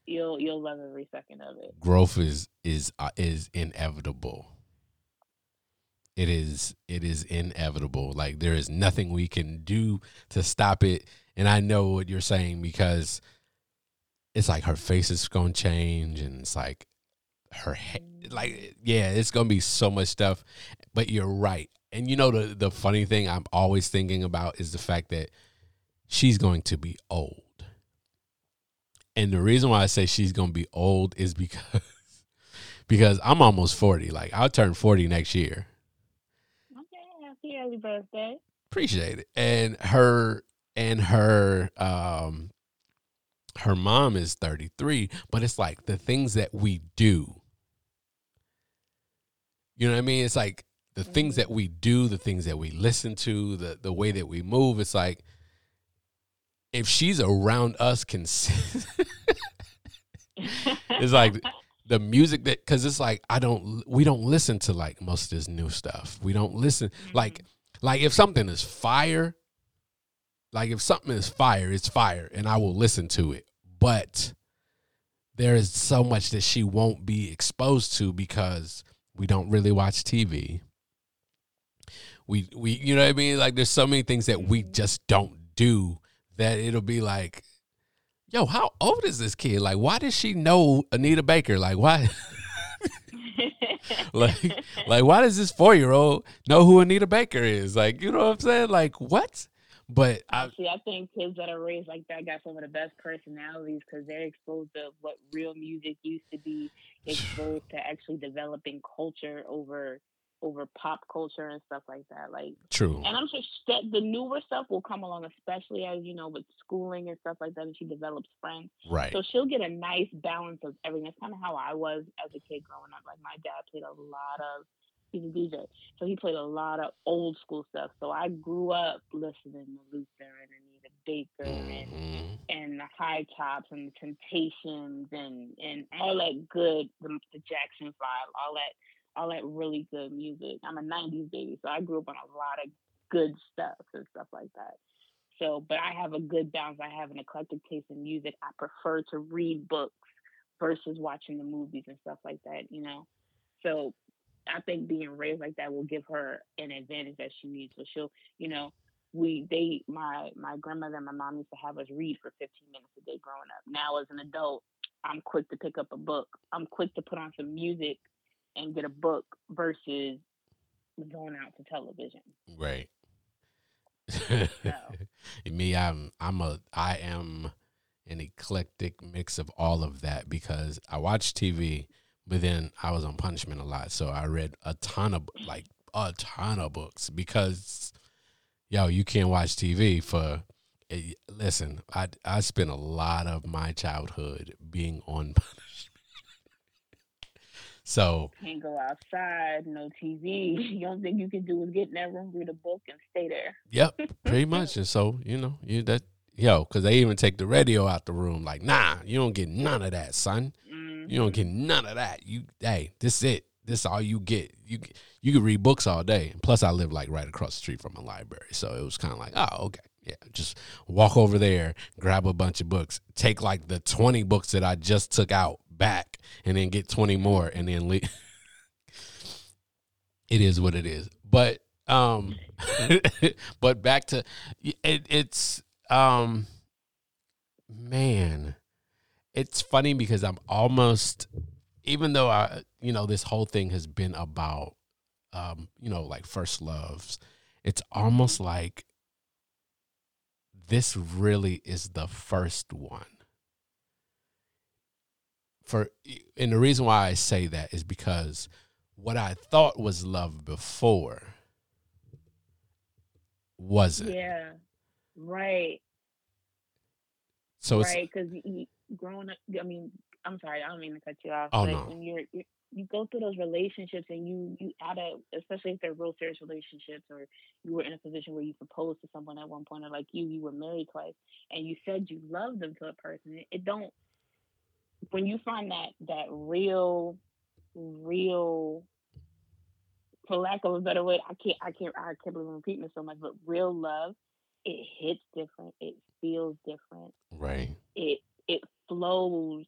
Speaker 2: you'll you'll love every second of it.
Speaker 1: Growth is is uh, is inevitable. It is it is inevitable. Like there is nothing we can do to stop it. And I know what you're saying because it's like her face is going to change, and it's like her head like yeah it's gonna be so much stuff but you're right. And you know the the funny thing i'm always thinking about is the fact that she's going to be old. And the reason why i say she's gonna be old is because because i'm almost 40 like i'll turn 40 next year.
Speaker 2: Okay happy early birthday.
Speaker 1: Appreciate it. And her and her um her mom is 33 but it's like the things that we do you know what I mean? It's like the things that we do, the things that we listen to, the the way that we move. It's like if she's around us, can it's like the music that because it's like I don't we don't listen to like most of this new stuff. We don't listen mm-hmm. like like if something is fire, like if something is fire, it's fire, and I will listen to it. But there is so much that she won't be exposed to because we don't really watch TV. We we you know what I mean? Like there's so many things that we mm-hmm. just don't do that it'll be like, yo, how old is this kid? Like, why does she know Anita Baker? Like, why? like, like, why does this four year old know who Anita Baker is? Like, you know what I'm saying? Like, what? But
Speaker 2: I see. I think kids that are raised like that got some of the best personalities because they're exposed to what real music used to be, exposed to actually developing culture over over pop culture and stuff like that. Like
Speaker 1: true.
Speaker 2: And I'm sure that the newer stuff will come along, especially as you know with schooling and stuff like that. And she develops friends,
Speaker 1: right?
Speaker 2: So she'll get a nice balance of everything. That's kind of how I was as a kid growing up. Like my dad played a lot of he's a DJ, so he played a lot of old school stuff. So I grew up listening to Luther and Baker mm-hmm. and and the High Tops and the Temptations and and all that good the, the Jackson Five, all that all that really good music. I'm a '90s baby, so I grew up on a lot of good stuff and stuff like that. So, but I have a good balance. I have an eclectic taste in music. I prefer to read books versus watching the movies and stuff like that. You know, so I think being raised like that will give her an advantage that she needs. So she'll, you know, we they my my grandmother and my mom used to have us read for 15 minutes a day growing up. Now as an adult, I'm quick to pick up a book. I'm quick to put on some music and get a book versus going out to television.
Speaker 1: Right. Me, I'm I'm a I am an eclectic mix of all of that because I watch TV but then I was on punishment a lot, so I read a ton of like a ton of books because yo, you can't watch TV for. Eh, listen, I I spent a lot of my childhood being on punishment. So
Speaker 2: can't go outside, no TV. The only thing you can do is get in that room, read a book, and stay there.
Speaker 1: Yep, pretty much. And so you know, you that yo, because they even take the radio out the room. Like, nah, you don't get none of that, son.
Speaker 2: Mm-hmm.
Speaker 1: You don't get none of that. You, hey, this is it. This all you get. You you can read books all day. Plus, I live like right across the street from a library, so it was kind of like, oh, okay, yeah. Just walk over there, grab a bunch of books, take like the twenty books that I just took out back, and then get twenty more, and then leave. it is what it is. But um, but back to it, it's um, man, it's funny because I'm almost, even though I, you know, this whole thing has been about, um, you know, like first loves. It's almost like this really is the first one. For and the reason why I say that is because what I thought was love before wasn't.
Speaker 2: Yeah. Right.
Speaker 1: So it's
Speaker 2: right. Because growing up, I mean, I'm sorry, I don't mean to cut you off.
Speaker 1: Oh,
Speaker 2: but
Speaker 1: no.
Speaker 2: when you're, you you go through those relationships and you you out of especially if they're real serious relationships or you were in a position where you proposed to someone at one point or like you you were married twice and you said you loved them to a person it, don't when you find that that real real for lack of a better word i can't i can't i can't believe i'm repeating it so much but real love it hits different it feels different
Speaker 1: right.
Speaker 2: it it flows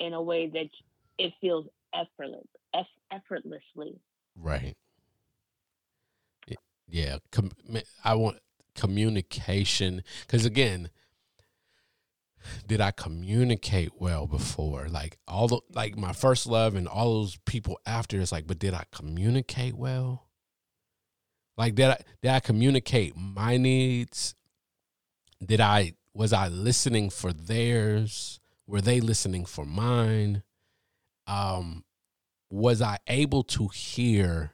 Speaker 2: in a way that it feels effortless eff- effortlessly
Speaker 1: Right. Yeah. Com- I want communication because again, did I communicate well before? Like all the like my first love and all those people after. It's like, but did I communicate well? Like did I did I communicate my needs? Did I was I listening for theirs? Were they listening for mine? Um, was I able to hear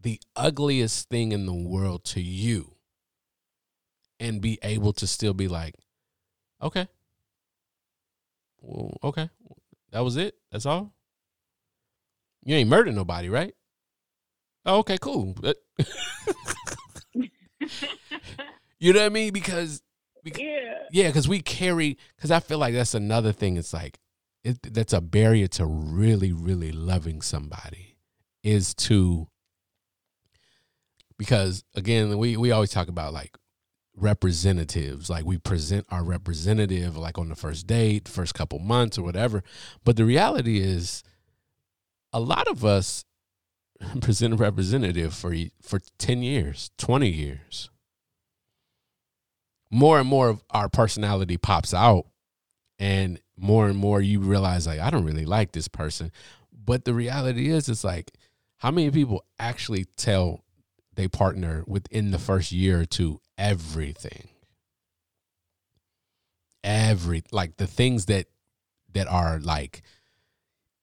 Speaker 1: the ugliest thing in the world to you and be able to still be like, okay, well, okay, that was it. That's all. You ain't murdered nobody, right? Oh, okay, cool. You know what I mean? Because
Speaker 2: yeah
Speaker 1: yeah, because we carry. Because I feel like that's another thing. It's like it, that's a barrier to really, really loving somebody is to because again we we always talk about like representatives like we present our representative like on the first date first couple months or whatever but the reality is a lot of us present a representative for for 10 years 20 years more and more of our personality pops out and more and more you realize like I don't really like this person. But the reality is it's like how many people actually tell they partner within the first year or two everything. Every like the things that that are like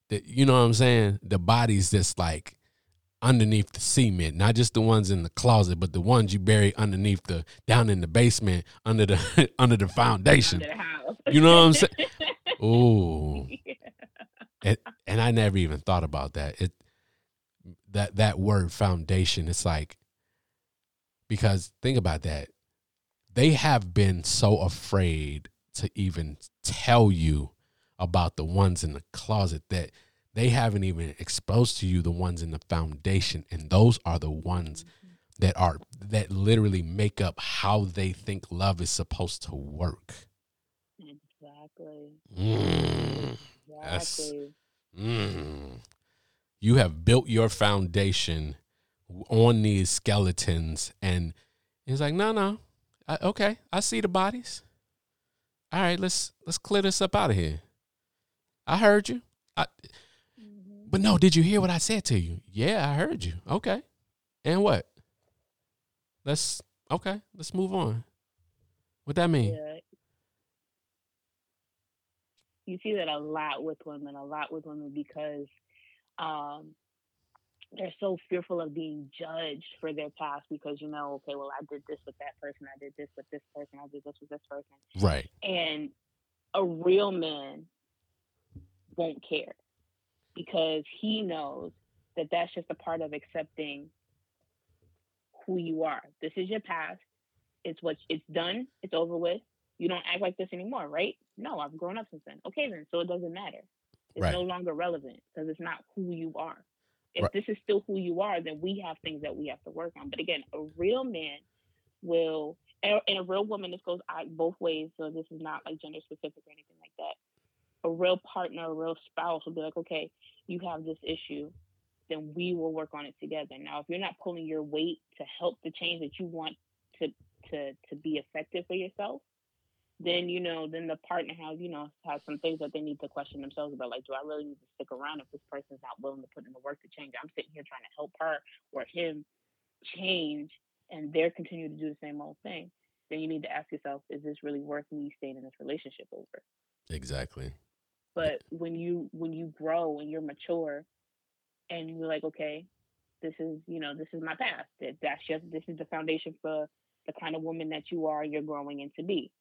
Speaker 1: that you know what I'm saying? The bodies that's like underneath the cement, not just the ones in the closet, but the ones you bury underneath the down in the basement under the under the foundation.
Speaker 2: under the house.
Speaker 1: You know what I'm saying? Ooh.
Speaker 2: Yeah.
Speaker 1: and, and I never even thought about that. It that that word foundation. It's like because think about that. They have been so afraid to even tell you about the ones in the closet that they haven't even exposed to you the ones in the foundation, and those are the ones that are that literally make up how they think love is supposed to work.
Speaker 2: Exactly.
Speaker 1: Mm. Yes.
Speaker 2: Exactly.
Speaker 1: Mm. You have built your foundation on these skeletons, and it's like, no, no, I, okay, I see the bodies. All right, let's let's clear this up out of here. I heard you, I. but no, did you hear what I said to you? Yeah, I heard you. Okay, and what? Let's okay, let's move on. What that mean?
Speaker 2: Yeah. You see that a lot with women, a lot with women because um, they're so fearful of being judged for their past because you know, okay, well, I did this with that person, I did this with this person, I did this with this person,
Speaker 1: Right.
Speaker 2: and a real man won't care because he knows that that's just a part of accepting who you are. This is your past. It's what it's done. It's over with. You don't act like this anymore, right? No, I've grown up since then. Okay, then, so it doesn't matter. It's
Speaker 1: Right.
Speaker 2: no longer relevant because it's not who you are. If
Speaker 1: Right.
Speaker 2: this is still who you are, then we have things that we have to work on. But again, a real man will, and a real woman, this goes both ways. So this is not like gender specific or anything like that. A real partner, a real spouse will be like, okay, you have this issue, then we will work on it together. Now, if you're not pulling your weight to help the change that you want to to to be effective for yourself, then you know, then the partner has you know has some things that they need to question themselves about. Like, do I really need to stick around if this person's not willing to put in the work to change? I'm sitting here trying to help her or him change, and they're continuing to do the same old thing. Then you need to ask yourself, is this really worth me staying in this relationship over?
Speaker 1: Exactly.
Speaker 2: But when you when you grow and you're mature and you're like okay this is you know this is my past that that's just this is the foundation for the kind of woman that you are you're growing into be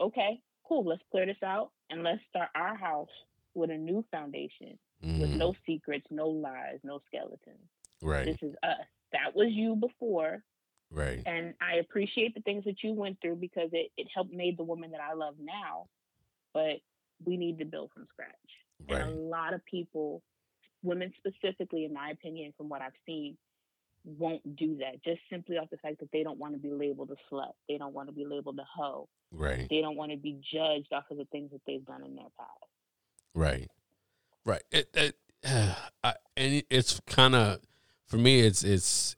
Speaker 2: okay cool let's clear this out and let's start our house with a new foundation with
Speaker 1: Mhm.
Speaker 2: no secrets no lies no skeletons
Speaker 1: Right.
Speaker 2: this is us that was you before
Speaker 1: Right.
Speaker 2: and I appreciate the things that you went through because it, it helped made the woman that I love now. But we need to build from scratch. And a lot of people, women specifically, in my opinion, from what I've seen, won't do that just simply off the fact that they don't want to be labeled a slut. They don't want to be labeled a hoe.
Speaker 1: Right.
Speaker 2: They don't want to be judged off of the things that they've done in their past.
Speaker 1: Right. Right. It, it, I, and it- it's kind of for me. It's it's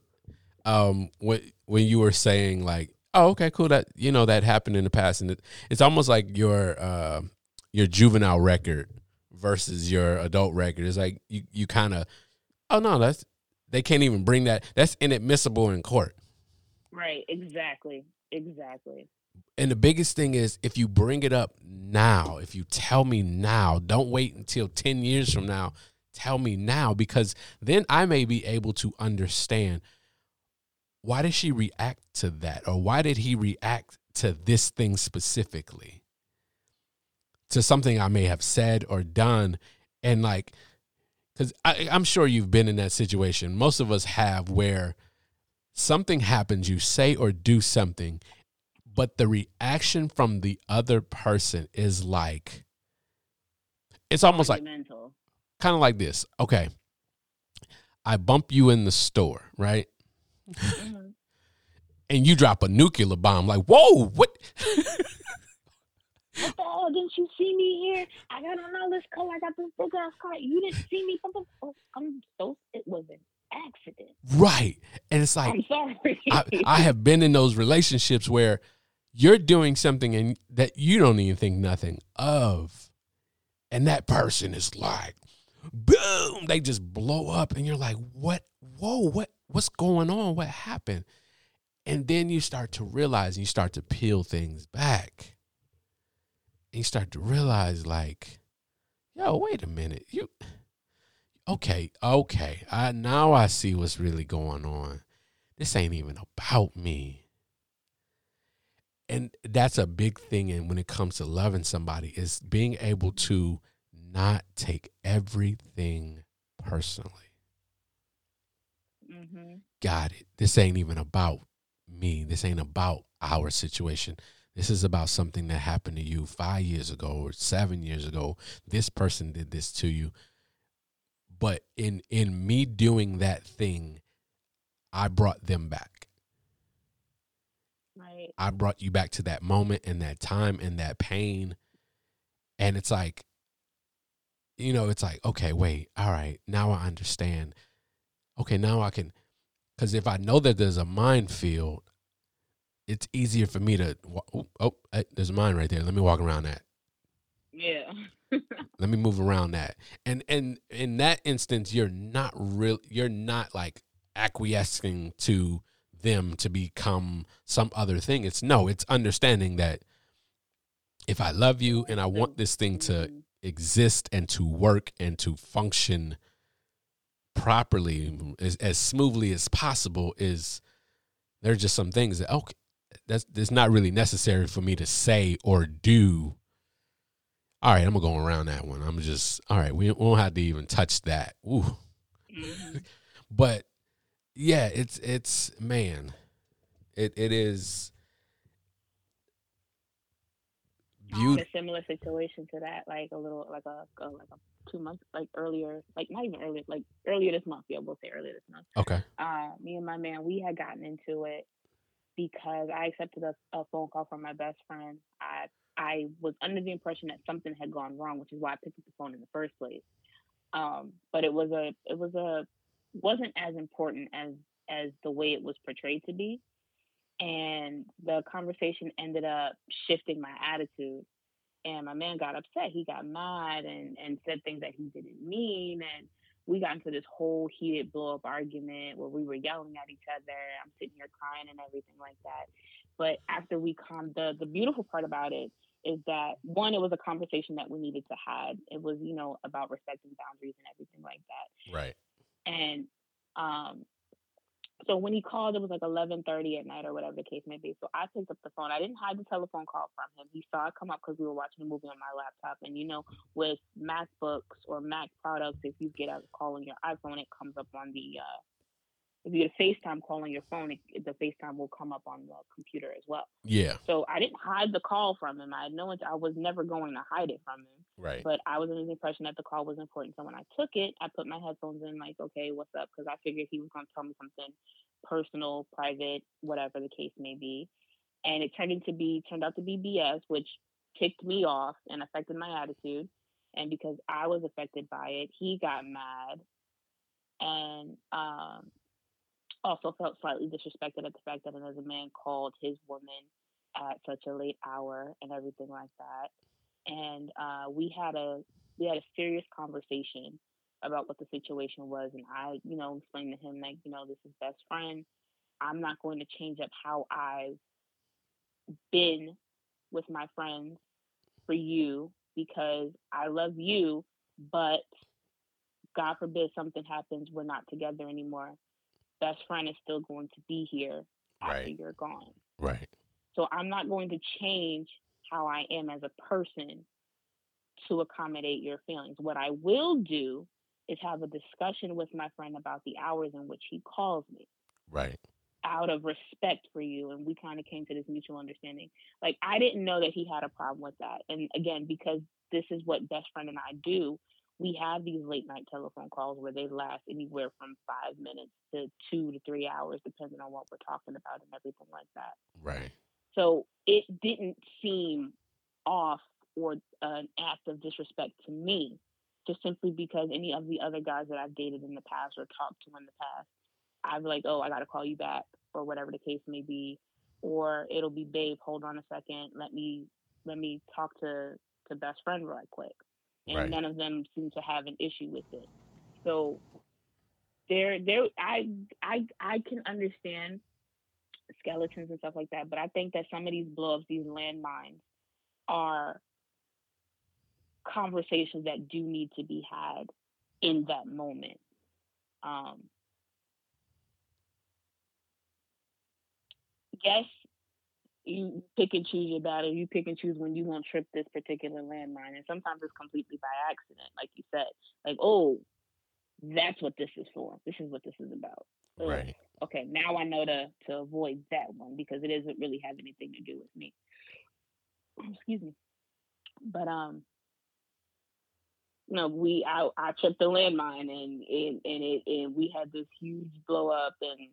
Speaker 1: um when when you were saying like, oh, okay, cool. That you know that happened in the past, and it, it's almost like your uh, your juvenile record versus your adult record. It's like you you kind of, oh no, that's they can't even bring that. That's inadmissible in court.
Speaker 2: Right. Exactly. Exactly.
Speaker 1: And the biggest thing is if you bring it up now, if you tell me now, don't wait until 10 years from now. Tell me now because then I may be able to understand why did she react to that or why did he react to this thing specifically? To something I may have said or done. And like I I'm sure you've been in that situation. Most of us have where something happens, you say or do something but the reaction from the other person is like it's almost like kind of like this. Okay. I bump you in the store right?
Speaker 2: Mhm.
Speaker 1: and you drop a nuclear bomb. Like whoa what
Speaker 2: Oh, didn't you see me here? I got on all this color. I got this big ass car. You didn't see me. Oh, I'm so. It was an accident.
Speaker 1: right and it's like
Speaker 2: I'm sorry.
Speaker 1: I, I have been in those relationships where you're doing something and that you don't even think nothing of and that person is like boom they just blow up and you're like what whoa what what's going on what happened and then you start to realize and you start to peel things back you start to realize like yo wait a minute you okay okay i now i see what's really going on. This ain't even about me. And that's a big thing and when it comes to loving somebody is being able to not take everything personally.
Speaker 2: Hmm
Speaker 1: got it. This ain't even about me. This ain't about our situation this is about something that happened to you five years ago or seven years ago this person did this to you but in in me doing that thing i brought them back
Speaker 2: Right.
Speaker 1: I brought you back to that moment and that time and that pain. And it's like, you know, it's like, okay, wait, all right, now I understand. Okay, now I can, because if I know that there's a minefield, it's easier for me to, oh, oh, there's a mine right there. Let me walk around that.
Speaker 2: Yeah.
Speaker 1: Let me move around that. And and in that instance, you're not real. You're not like acquiescing to them to become some other thing. It's no. It's understanding that if I love you and I want this thing to exist and to work and to function properly as, as smoothly as possible is there's just some things that okay that's that's not really necessary for me to say or do all right i'm gonna go around that one i'm just all right we, won't have to even touch that Ooh.
Speaker 2: Mhm.
Speaker 1: but yeah it's it's man it it is beautiful.
Speaker 2: a similar situation to that, like a little, like a, a like a two months, like earlier, like not even earlier, like earlier this month. Yeah, we'll say earlier this month.
Speaker 1: Okay.
Speaker 2: Uh, me and my man, we had gotten into it because I accepted a, a phone call from my best friend. I I was under the impression that something had gone wrong, which is why I picked up the phone in the first place. Um, but it was a it was a wasn't as important as as the way it was portrayed to be and the conversation ended up shifting my attitude and my man got upset he got mad and and said things that he didn't mean and we got into this whole heated blow up argument where we were yelling at each other. I'm sitting here crying and everything like that. But after we calmed the the beautiful part about it is that one it was a conversation that we needed to have. It was you know about respecting boundaries and everything like that.
Speaker 1: Right.
Speaker 2: and um so when he called, it was like eleven thirty at night or whatever the case may be. So I picked up the phone. I didn't hide the telephone call from him. He saw it come up because we were watching a movie on my laptop. And you know, with MacBooks or Mac products, if you get a call on your iPhone, it comes up on the. Uh, if you get a FaceTime call on your phone, it, the FaceTime will come up on the computer as well.
Speaker 1: Yeah.
Speaker 2: So I didn't hide the call from him. I had no. I was never going to hide it from him.
Speaker 1: Right.
Speaker 2: But I was under the impression that the call was important. So when I took it, I put my headphones in, like, okay, what's up? Because I figured he was going to tell me something personal, private, whatever the case may be. And it turned into be turned out to be BS, which ticked me off and affected my attitude. And because I was affected by it, he got mad and um, also felt slightly disrespected at the fact that another man called his woman at such a late hour and everything like that and uh, we had a we had a serious conversation about what the situation was, and I, you know, explained to him like, you know, this is best friend. I'm not going to change up how I've been with my friends for you because I love you, but God forbid something happens, we're not together anymore. Best friend is still going to be here after
Speaker 1: Right.
Speaker 2: you're gone.
Speaker 1: Right.
Speaker 2: So I'm not going to change how I am as a person to accommodate your feelings. What I will do is have a discussion with my friend about the hours in which he calls me
Speaker 1: Right.
Speaker 2: out of respect for you. And we kind of came to this mutual understanding. Like, I didn't know that he had a problem with that. And again, because this is what best friend and I do, we have these late night telephone calls where they last anywhere from five minutes to two to three hours, depending on what we're talking about and everything like that.
Speaker 1: Right.
Speaker 2: So it didn't seem off or uh, an act of disrespect to me, just simply because any of the other guys that I've dated in the past or talked to in the past, I'd be like, oh, I got to call you back or whatever the case may be. Or it'll be, babe, hold on a second. Let me let me talk to to best friend right quick. And
Speaker 1: Right.
Speaker 2: none of them seem to have an issue with it. So there there I I I can understand skeletons and stuff like that. But I think that some of these blowups, these landmines, are conversations that do need to be had in that moment. Um, yes, you pick and choose your battle. You pick and choose when you want to trip this particular landmine, and sometimes it's completely by accident, like you said. Like, oh, that's what this is for. This is what this is about.
Speaker 1: Right.
Speaker 2: Okay, now I know to to avoid that one because it doesn't really have anything to do with me. Excuse me. But um, you know, we I I tripped the landmine and and and it and we had this huge blow up and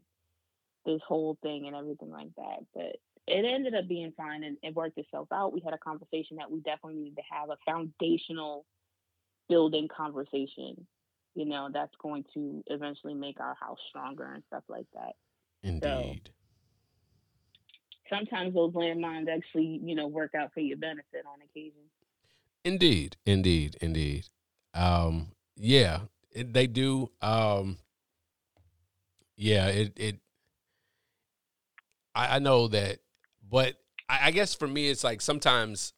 Speaker 2: this whole thing and everything like that. But it ended up being fine and it worked itself out. We had a conversation that we definitely needed to have a foundational building conversation. You know, that's going to eventually make our house stronger and stuff like that
Speaker 1: Indeed.
Speaker 2: sometimes those landmines actually, you know, work out for your benefit on occasion.
Speaker 1: Indeed, indeed, indeed. Um, yeah, it, they do. Um, yeah, it it. I, I know that, but I, I guess for me, it's like sometimes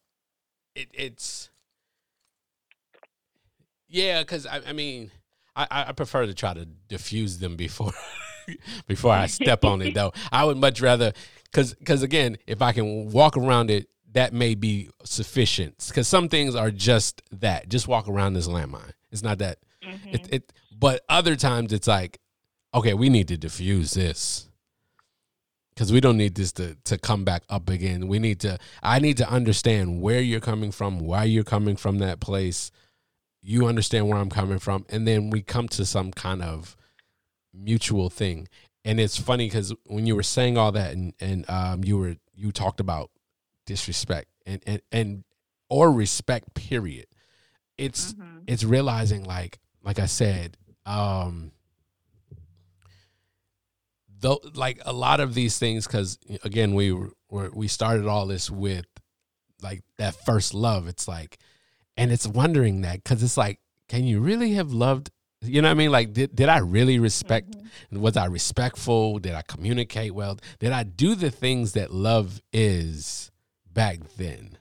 Speaker 1: it it's. Yeah, because I, I mean, I, I prefer to try to diffuse them before before I step on it. Though I would much rather, because because again, if I can walk around it that may be sufficient because some things are just that just walk around this landmine it's not that
Speaker 2: Mm-hmm.
Speaker 1: it, it but other times it's like okay we need to diffuse this because we don't need this to to come back up again. We need to. I need to understand where you're coming from, why you're coming from that place. You understand where I'm coming from, and then we come to some kind of mutual thing. And it's funny because when you were saying all that, and and um, you were you talked about disrespect and and and or respect. Period. It's mm-hmm. it's realizing like like I said. um though like a lot of these things because again we were we started all this with like that first love it's like and it's wondering that because it's like can you really have loved you know what i mean? Like did, did i really respect mm-hmm. was i respectful? Did i communicate well? Did i do the things that love is back then?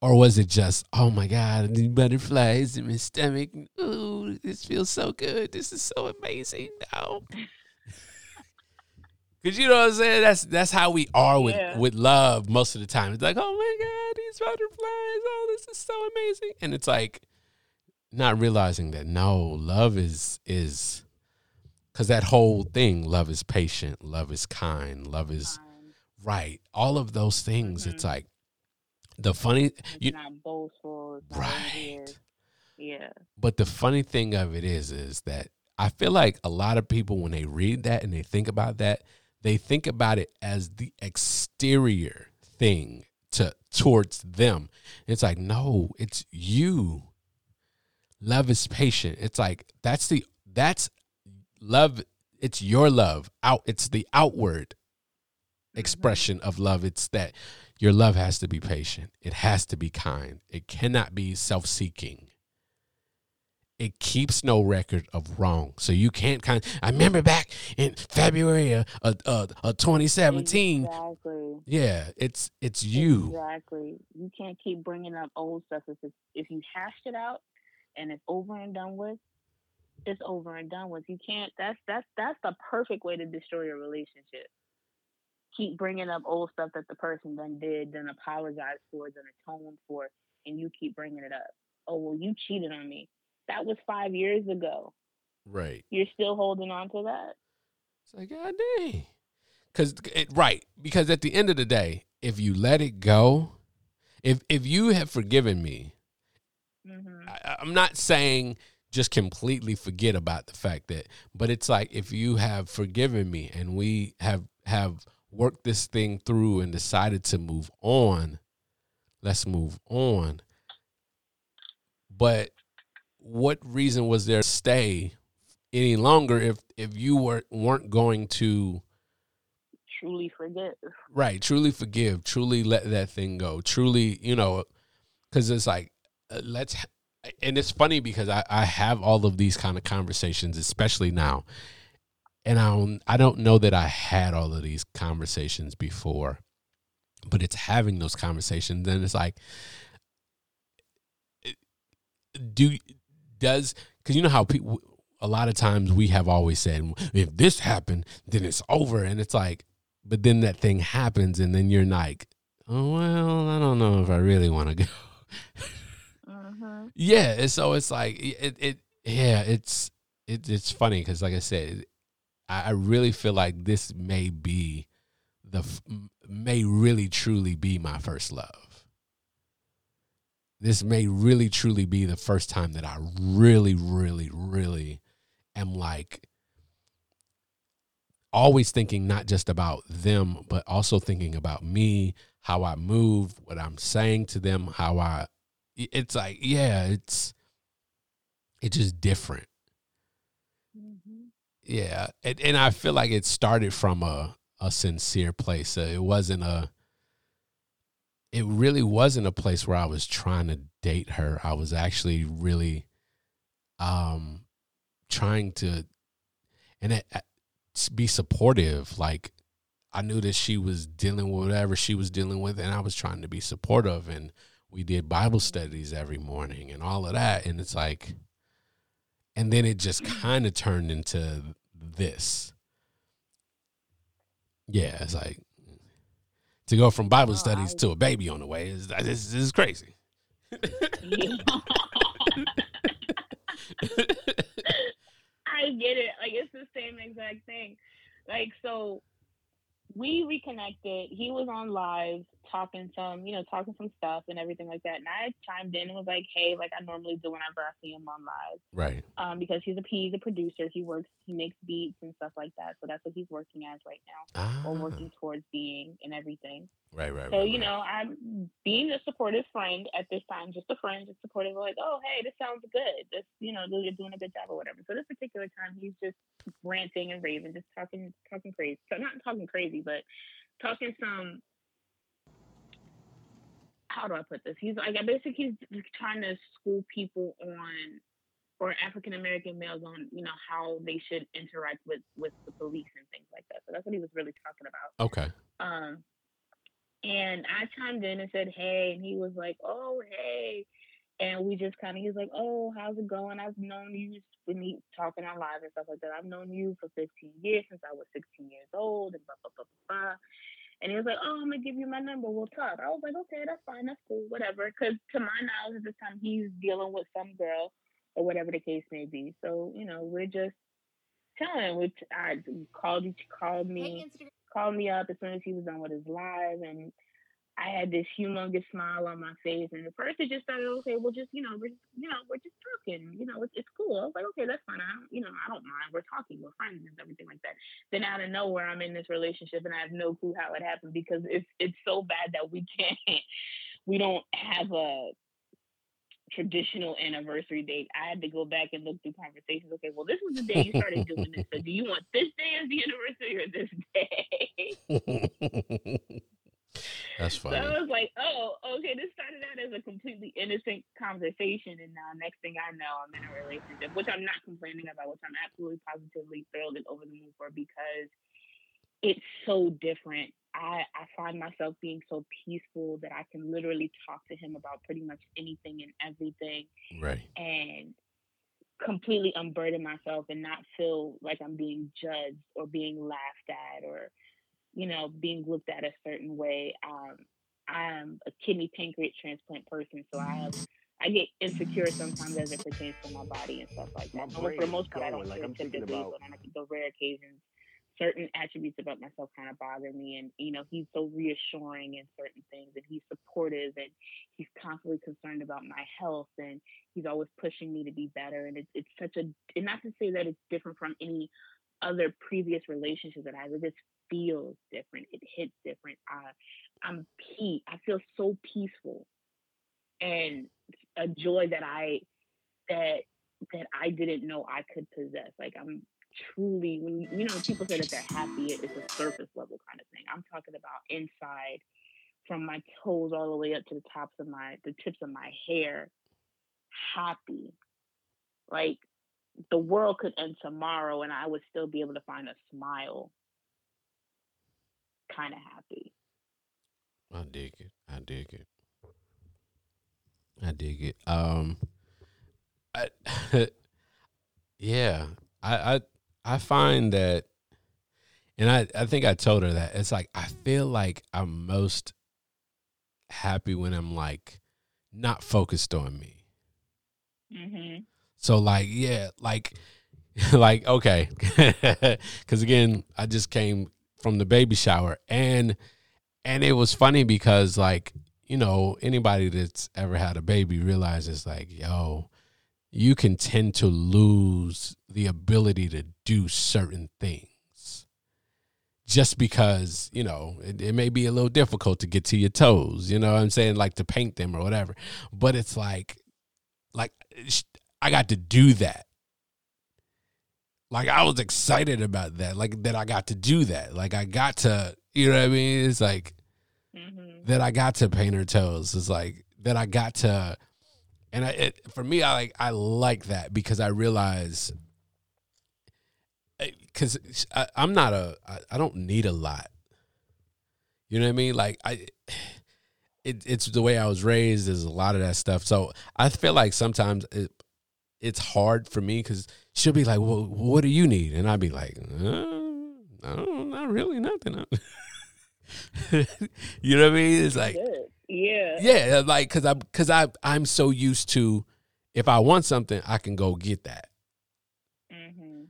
Speaker 1: Or was it just oh my god the butterflies in my stomach. Ooh this feels so good. This is so amazing. Now Cause you know what I'm saying? That's that's how we are with yeah. with love most of the time. It's like, oh my God, these butterflies, oh, this is so amazing. And it's like not realizing that no, love is is because that whole thing, love is patient, love is kind, love is right. All of those things, mm-hmm. it's like the funny
Speaker 2: it's you not boastful, not right. Yeah.
Speaker 1: But the funny thing of it is, is that I feel like a lot of people when they read that and they think about that, they think about it as the exterior thing to towards them. It's like, no, it's you. Love is patient. It's like that's the that's love, it's your love. Out it's the outward mm-hmm. expression of love. It's that your love has to be patient. It has to be kind. It cannot be self-seeking it keeps no record of wrong. So you can't kind. Of, I remember back in February of, of, of 2017. Exactly. Yeah, it's it's you.
Speaker 2: Exactly. You can't keep bringing up old stuff if if you hashed it out and it's over and done with. It's over and done with. You can't. That's that's that's the perfect way to destroy your relationship. Keep bringing up old stuff that the person then did, then apologize for, then atone for, and you keep bringing it up. Oh well, you cheated on me that was five years ago.
Speaker 1: Right.
Speaker 2: You're still holding on to that.
Speaker 1: It's like, God dang. Cause it, right. Because at the end of the day, if you let it go, if if you have forgiven me, mm-hmm. I, I'm not saying just completely forget about the fact that, but it's like if you have forgiven me and we have have worked this thing through and decided to move on, let's move on. But what reason was there to stay any longer if if you were weren't going to
Speaker 2: truly forgive
Speaker 1: right. Truly forgive. Truly let that thing go. Truly you know because it's like uh, let's and it's funny because I, I have all of these kind of conversations especially now. And I don't, I don't know that I had all of these conversations before but it's having those conversations and it's like do does because you know how people a lot of times we have always said if this happened then it's over. And it's like but then that thing happens and then you're like oh well i don't know if i really want to go. Uh-huh. yeah so it's like it, it yeah it's it, it's funny because like i said I, I really feel like this may be the may really truly be my first love this may really truly be the first time that I really, really, really am like always thinking not just about them, but also thinking about me, how I move, what I'm saying to them, how I it's like, yeah, it's it's just different. Mm-hmm. Yeah. And, and I feel like it started from a, a sincere place. It wasn't a it really wasn't a place where I was trying to date her. I was actually really um trying to and it, be supportive like I knew that she was dealing with whatever she was dealing with and I was trying to be supportive and we did Bible studies every morning and all of that and it's like and then it just kind of turned into this. Yeah, it's like to go from Bible oh, studies I, to a baby on the way is this, is crazy. I
Speaker 2: get it. Like it's the same exact thing. Like so, we reconnected. He was on live talking some, you know, talking some stuff and everything like that. And I chimed in and was like, "Hey, like I normally do whenever I see him on live,
Speaker 1: Right.
Speaker 2: um, because he's a he's a producer. He works, he makes beats and stuff like that. So that's what he's working as right now,
Speaker 1: Ah,
Speaker 2: or working towards being and everything.
Speaker 1: right, right,
Speaker 2: So
Speaker 1: right,
Speaker 2: you
Speaker 1: right.
Speaker 2: know, I'm being a supportive friend at this time, just a friend, just supportive. Like, oh, hey, this sounds good. This, you know, you're doing a good job or whatever. So this particular time, he's just ranting and raving, just talking, talking crazy. So not talking crazy, but talking some. How do I put this? He's like, I basically he's trying to school people on, or African American males on, you know, how they should interact with with the police and things like that. So that's what he was really talking about.
Speaker 1: Okay.
Speaker 2: Um, and I chimed in and said, hey, and he was like, oh, hey. And we just kind of, he's like, oh, how's it going? I've known you when he talking on live and stuff like that. I've known you for 15 years since I was 16 years old and blah, blah, blah, blah, blah. And he was like, oh, I'm going to give you my number. We'll talk. I was like, okay, that's fine. That's cool. Whatever. Because to my knowledge at this time, he's dealing with some girl or whatever the case may be. So, you know, we're just telling, which I called, called me called me up as soon as he was done with his live and I had this humongous smile on my face and first it just started okay well just you know we're just, you know we're just talking you know it's, it's cool I was like okay that's fine I don't you know I don't mind we're talking we're friends and everything like that then out of nowhere I'm in this relationship and I have no clue how it happened because it's it's so bad that we can't we don't have a traditional anniversary date. I had to go back and look through conversations. Okay, well, this was the day you started doing this. So, do you want this day as the anniversary or this day?
Speaker 1: That's
Speaker 2: So. I was like, oh, okay, this started out as a completely innocent conversation. And now, next thing I know, I'm in a relationship, which I'm not complaining about, which I'm absolutely positively thrilled and over the moon for because it's so different. I, I find myself being so peaceful that I can literally talk to him about pretty much anything and everything
Speaker 1: Right.
Speaker 2: and completely unburden myself and not feel like I'm being judged or being laughed at or, you know, being looked at a certain way. Um, I'm a kidney pancreas transplant person, so I have I get insecure sometimes as it pertains to my body and stuff like that. But for the most part, I don't
Speaker 3: like,
Speaker 2: feel typically,
Speaker 3: about-
Speaker 2: but on like, the rare occasions, certain attributes about myself kind of bother me. And you know, he's so reassuring in certain things, and he's supportive, and he's constantly concerned about my health, and he's always pushing me to be better. And it's it's such a and not to say that it's different from any other previous relationship that I had. It just feels different. It hits different. I I'm pe I feel so peaceful and a joy that I that that I didn't know I could possess. Like I'm truly when you know people say that they're happy, it's a surface level kind of thing. I'm talking about inside from my toes all the way up to the tops of my the tips of my hair, happy. Like the world could end tomorrow and I would still be able to find a smile. Kind of happy.
Speaker 1: I dig it. I dig it. I dig it. Um, I, yeah, I, I, I find that, and I, I think I told her that it's like I feel like I'm most happy when I'm like not focused on me.
Speaker 2: Mm-hmm.
Speaker 1: So like, yeah, like, like okay, because again, I just came from the baby shower, and and it was funny because like you know anybody that's ever had a baby realizes like yo, you can tend to lose the ability to do certain things just because you know it, it may be a little difficult to get to your toes you know what i'm saying? Like to paint them or whatever. But it's like like I got to do that. Like I was excited about that. Like that I got to do that. Like I got to, you know what I mean? It's like
Speaker 2: Mm-hmm.
Speaker 1: that I got to paint her toes. It's like that I got to, and I, it, for me, I like I like that because I realize, because I'm not a, I, I don't need a lot. You know what I mean? Like I, it, it's the way I was raised. There's a lot of that stuff. So I feel like sometimes it, it's hard for me because she'll be like, "Well, what do you need?" And I'd be like, uh, "I don't, really, nothing." you know what I mean? It's like.
Speaker 2: Yeah.
Speaker 1: yeah, like because I'm because I I'm so used to if I want something, I can go get that.
Speaker 2: Mm-hmm.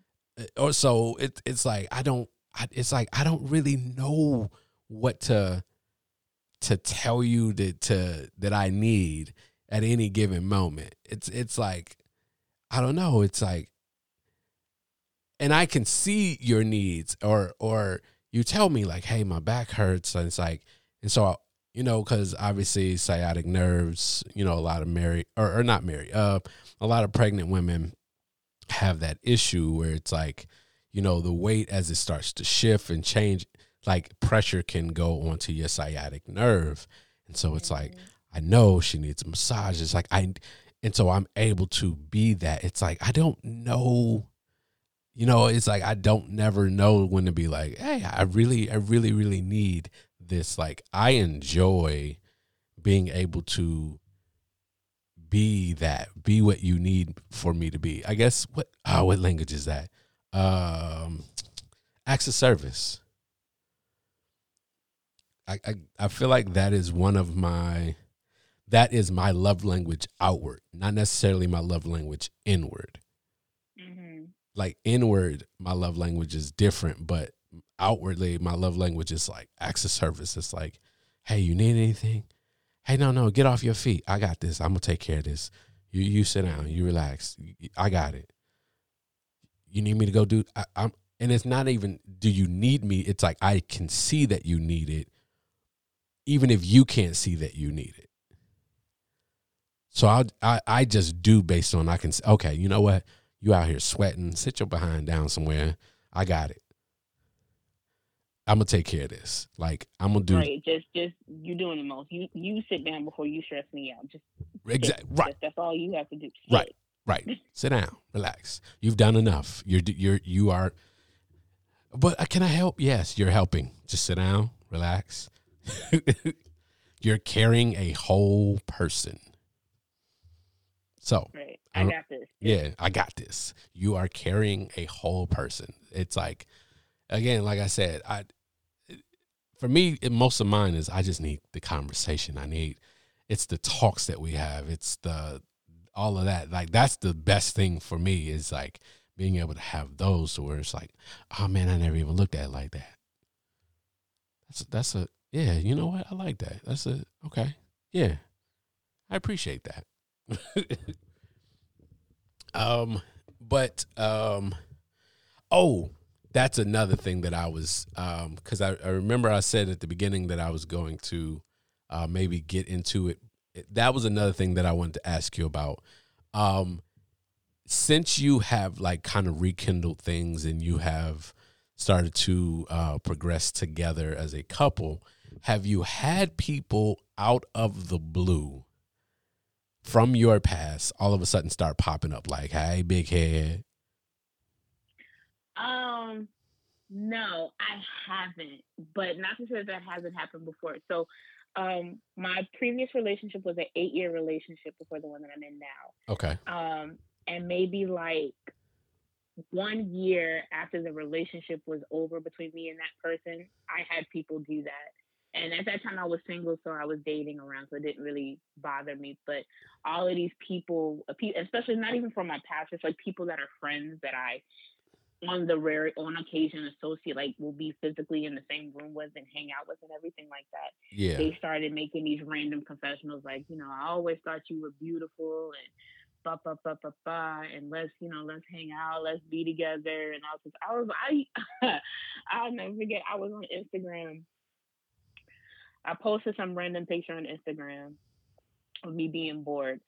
Speaker 1: Or so it, it's like I don't I, it's like I don't really know what to to tell you that to that I need at any given moment. It's it's like I don't know. It's like and I can see your needs or or you tell me like, hey, my back hurts, and it's like, and so I, you know, because obviously sciatic nerves, you know, a lot of married or, or not married, uh, a lot of pregnant women have that issue where it's like, you know, the weight as it starts to shift and change, like pressure can go onto your sciatic nerve, and so it's like, mm-hmm. I know she needs a massage. It's like I, and so I'm able to be that. It's like I don't know you know, it's like I don't never know when to be like, hey, I really, I really, really need this. Like I enjoy being able to be that, be what you need for me to be. I guess what oh, what language is that? Um acts of service. I, I I feel like that is one of my that is my love language outward, not necessarily my love language inward like inward, my love language is different, but outwardly, my love language is like acts of service. It's like, hey, you need anything? Hey, no, no, get off your feet. I got this. I'm gonna take care of this. You you sit down. You relax. I got it. You need me to go do. I, I'm, and it's not even. Do you need me? It's like I can see that you need it, even if you can't see that you need it. So I I I just do based on I can. Okay, you know what? You out here sweating. Sit your behind down somewhere. I got it. I'm gonna take care of this. Like I'm gonna do.
Speaker 2: Right. Just, just you doing the most. You, you sit down before you stress me out. Just
Speaker 1: exactly right.
Speaker 2: Just, that's all you have to do.
Speaker 1: Sit. Right. Right. sit down. Relax. You've done enough. You're, you're, you are. But uh, can I help? Yes, you're helping. Just sit down. Relax. you're carrying a whole person. So.
Speaker 2: Right. I got this.
Speaker 1: Yeah, I got this. You are carrying a whole person. It's like, again, like I said, I for me, most of mine is I just need the conversation. I need it's the talks that we have. It's the all of that. Like that's the best thing for me is like being able to have those where it's like, oh man, I never even looked at it like that. That's that's a yeah. You know what? I like that. That's a okay. Yeah, I appreciate that. Um, but um, oh, that's another thing that I was um, because I, I remember I said at the beginning that I was going to uh, maybe get into it. That was another thing that I wanted to ask you about. Um, since you have like kind of rekindled things and you have started to uh, progress together as a couple, have you had people out of the blue from your past all of a sudden start popping up like, hey, big head?
Speaker 2: Um, no, I haven't. But not to say that hasn't happened before. So, um, my previous relationship was an eight year relationship before the one that I'm in now.
Speaker 1: Okay.
Speaker 2: Um, and maybe like one year after the relationship was over between me and that person, I had people do that. And at that time, I was single, so I was dating around, so it didn't really bother me. But all of these people, uh, especially not even from my past, it's like people that are friends that I, on the rare, on occasion, associate, like will be physically in the same room with and hang out with and everything like that.
Speaker 1: Yeah.
Speaker 2: They started making these random confessionals, like, you know, I always thought you were beautiful and ba ba ba ba ba and let's you know let's hang out let's be together and I was I was I I'll never forget I was on Instagram I posted some random picture on Instagram of me being bored,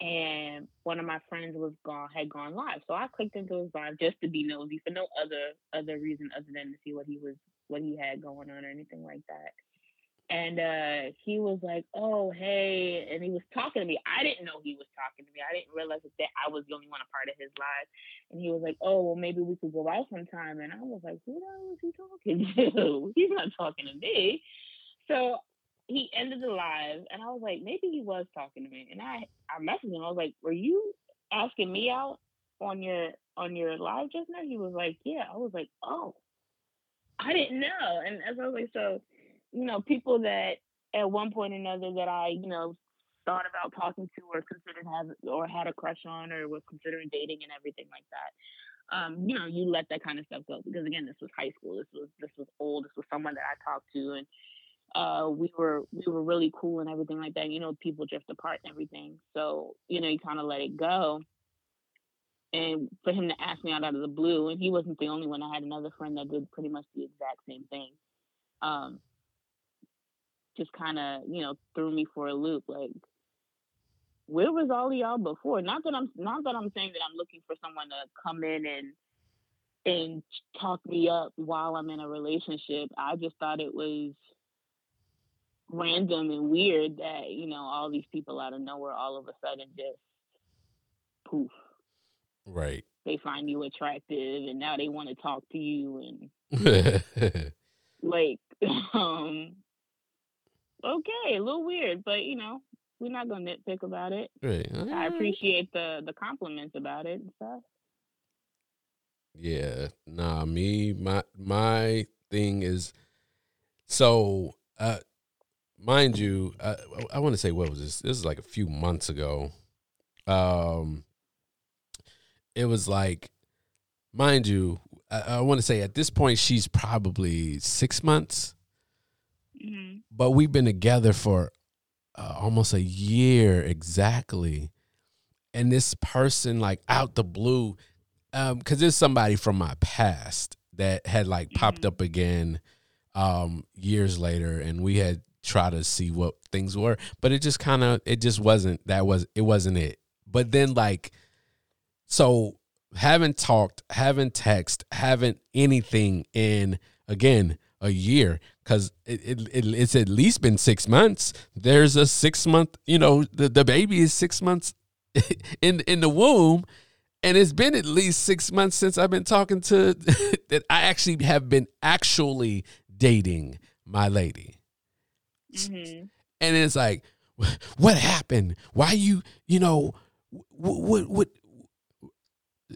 Speaker 2: and one of my friends was gone had gone live. So I clicked into his live just to be nosy for no other other reason other than to see what he was what he had going on or anything like that. And uh, he was like, "Oh, hey," and he was talking to me. I didn't know he was talking to me. I didn't realize that I was the only one a part of his live. And he was like, "Oh, well, maybe we could go out sometime." And I was like, "Who the hell is he talking to? He's not talking to me." So he ended the live, and I was like, maybe he was talking to me. And I I messaged him. I was like, were you asking me out on your on your live just now? He was like, yeah. I was like, oh, I didn't know. And as I was like, so you know, people that at one point or another that I you know thought about talking to or considered have or had a crush on or was considering dating and everything like that. um, you know, you let that kind of stuff go because again, this was high school. This was this was old. This was someone that I talked to, and uh, we were we were really cool and everything like that. You know, people drift apart and everything, so you know, you kind of let it go. And for him to ask me out out of the blue, and he wasn't the only one. I had another friend that did pretty much the exact same thing. Um, just kind of you know threw me for a loop, like where was all y'all before? Not that I'm not that I'm saying that I'm looking for someone to come in and and talk me up while I'm in a relationship. I just thought it was random and weird that, you know, all these people out of nowhere all of a sudden just poof.
Speaker 1: Right.
Speaker 2: They find you attractive and now they want to talk to you and like um okay, a little weird, but you know, we're not gonna nitpick about it.
Speaker 1: Right.
Speaker 2: I appreciate the the compliments about it and stuff.
Speaker 1: Yeah. Nah, me, my my thing is so uh mind you, I, I want to say what was this? This is like a few months ago. Um it was like mind you, I, I want to say at this point she's probably six months.
Speaker 2: Mm-hmm.
Speaker 1: But we've been together for uh, almost a year exactly and this person like out the blue um because there's somebody from my past that had like popped
Speaker 2: Mhm.
Speaker 1: up again um years later and we had tried to see what things were but it just kind of it just wasn't that was it wasn't it. But then like so haven't talked haven't text haven't anything in again a year because it, it, it, it's at least been six months. There's a six month you know the, the baby is six months in in the womb and it's been at least six months since i've been talking to that i actually have been actually dating my lady
Speaker 2: Mm-hmm.
Speaker 1: and it's like what happened? Why you you know what what, what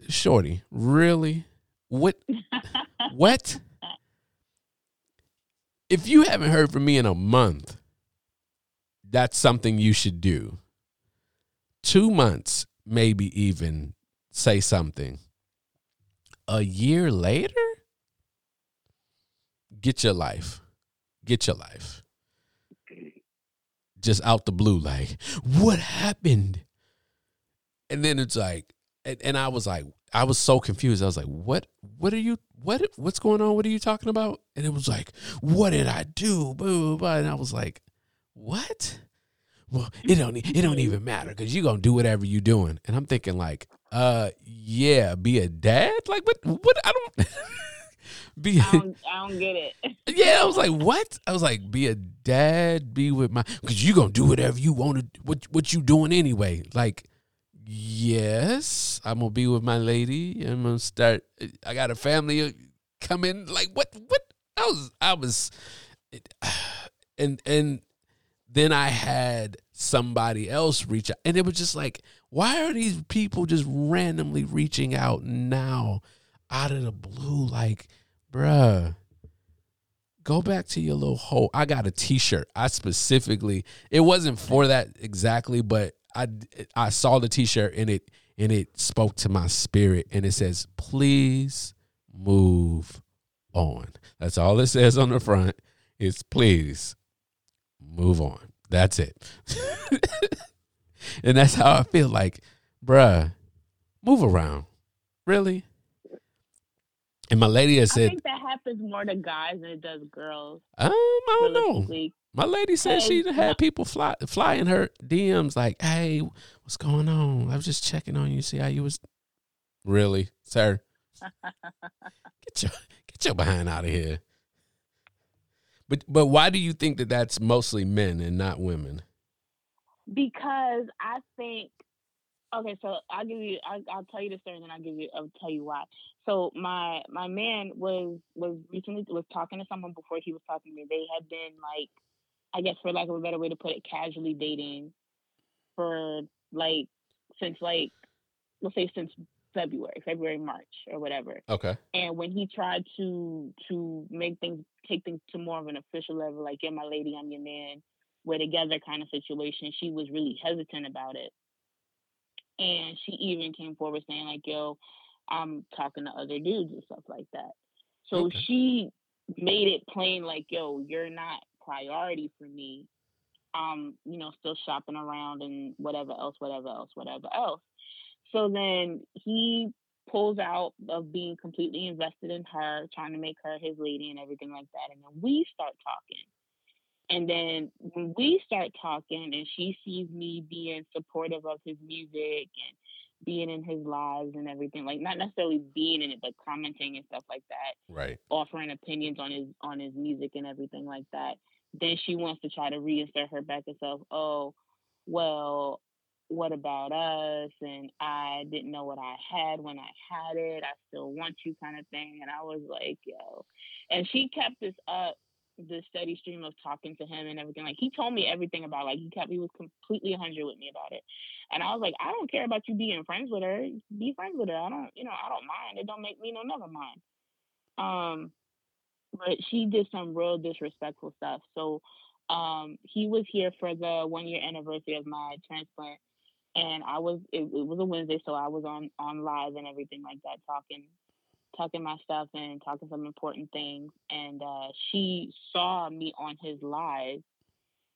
Speaker 1: shorty really? What what? If you haven't heard from me in a month that's something you should do. Two months maybe even say something. A year later? Get your life. Get your life just out the blue like what happened? And then it's like and, and i was like i was so confused. I was like what what are you what what's going on? What are you talking about? And it was like what did i do? And i was like what? Well it don't it don't even matter because you're gonna do whatever you're doing. And i'm thinking like uh yeah be a dad? Like what what i don't be
Speaker 2: I don't, I don't get it.
Speaker 1: yeah, I was like, what? I was like, be a dad, be with my, because you gonna do whatever you want to. What what you doing anyway? Like, yes, I'm gonna be with my lady. I'm gonna start. I got a family uh, coming. Like, what? What? I was, I was, and and then I had somebody else reach out, and it was just like, why are these people just randomly reaching out now, out of the blue? Like, bruh go back to your little hole. I got a T-shirt. I specifically, it wasn't for that exactly, but I I saw the T-shirt and it and it spoke to my spirit, and it says, "Please move on." That's all it says on the front. Is please move on. That's it. and that's how I feel like, bruh, move around. Really? And my lady has
Speaker 2: I think that happens more to guys than it does girls.
Speaker 1: um, I don't know. My lady said she had people fly fly in her DMs like, "Hey, what's going on? I was just checking on you, see how you was." Really, sir? Get your get your behind out of here. But but why do you think that that's mostly men and not women?
Speaker 2: because I think okay, so I'll give you I, I'll tell you the story and then I'll give you I'll tell you why. So my my man was was recently was talking to someone before he was talking to me. They had been like I guess for lack of a better way to put it, casually dating for like since like let's say since February, February, March or whatever.
Speaker 1: Okay.
Speaker 2: And when he tried to to make things take things to more of an official level, like "You're my lady, I'm your man, we're together" kind of situation, she was really hesitant about it. And she even came forward saying like, "Yo, I'm talking to other dudes and stuff like that. So
Speaker 1: Okay.
Speaker 2: she made it plain like, yo, you're not priority for me. Um, you know, still shopping around and whatever else, whatever else, whatever else. So then he pulls out of being completely invested in her, trying to make her his lady and everything like that. And then we start talking. And then when we start talking and she sees me being supportive of his music and being in his lives and everything, like not necessarily being in it, but commenting and stuff like that,
Speaker 1: Right.
Speaker 2: offering opinions on his on his music and everything like that. Then she wants to try to reinsert her back herself. Oh, well, what about us? And I didn't know what I had when I had it. I still want you, kind of thing. And I was like, yo. And she kept this up, this steady stream of talking to him and everything. Like he told me everything about. Like he kept, he was completely hundred with me about it. And I was like, I don't care about you being friends with her. Be friends with her. I don't, you know, I don't mind. It don't make me no never mind. Um, but she did some real disrespectful stuff. So um, he was here for the one year anniversary of my transplant, and I was it, it was a Wednesday, so I was on on live and everything like that, talking talking my stuff and talking some important things. And uh, she saw me on his live,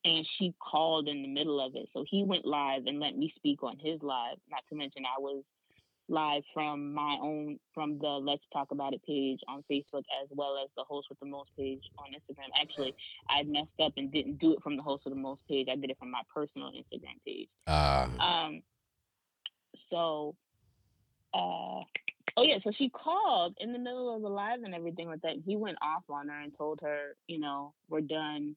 Speaker 2: and she called in the middle of it. So he went live and let me speak on his live. Not to mention I was live from my own from the Let's Talk About It page on Facebook as well as the Host with the Most page on Instagram. Actually, I messed up and didn't do it from the Host with the Most page. I did it from my personal Instagram page.
Speaker 1: Uh,
Speaker 2: Um, so, uh, oh yeah, so she called in the middle of the live and everything like that. He went off on her and told her, you know, we're done.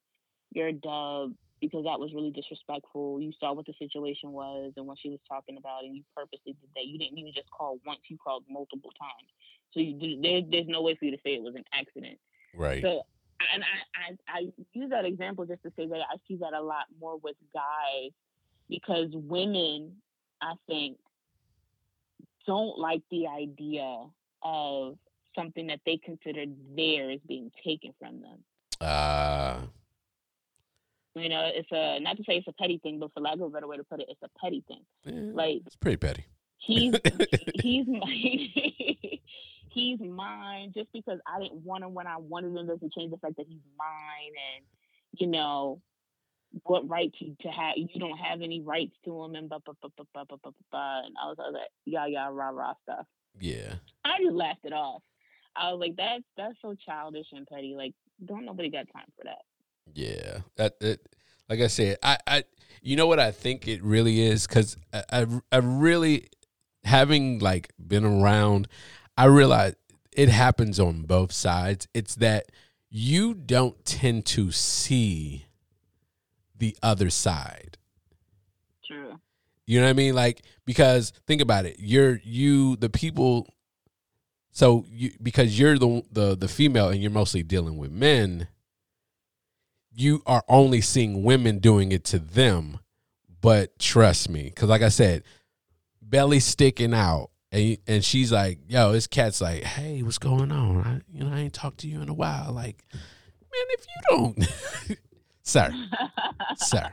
Speaker 2: You're a dub because that was really disrespectful. You saw what the situation was and what she was talking about, and you purposely did that. You didn't even just call once; you called multiple times. So you, there, there's no way for you to say it was an accident.
Speaker 1: right.
Speaker 2: So, and I, I, I use that example just to say that I see that a lot more with guys because women, I think, don't like the idea of something that they consider theirs being taken from them.
Speaker 1: Uh,
Speaker 2: You know, it's a not to say it's a petty thing, but for lack of a better way to put it, it's a petty thing.
Speaker 1: eh,
Speaker 2: Like
Speaker 1: it's pretty petty.
Speaker 2: he's he's my he's mine just because I didn't want him when I wanted him doesn't change the fact that he's mine and you know what right to, to have you don't have any rights to him and blah blah blah blah blah blah blah, blah and all this other yah yah rah rah stuff.
Speaker 1: Yeah.
Speaker 2: I just laughed it off. I was like, that's that's so childish and petty. Like, don't nobody got time for that.
Speaker 1: Yeah, that, that like I said, I, I you know what I think it really is because I, I I really having like been around, I realize it happens on both sides. It's that you don't tend to see the other side.
Speaker 2: True.
Speaker 1: You know what I mean? Like because think about it, you're you the people. So you because you're the the the female and you're mostly dealing with men. You are only seeing women doing it to them, but trust me, because like I said, belly sticking out, and and she's like, "Yo, this cat's like, hey, what's going on? I, you know, I ain't talked to you in a while. Like, man, if you don't, sir, sir,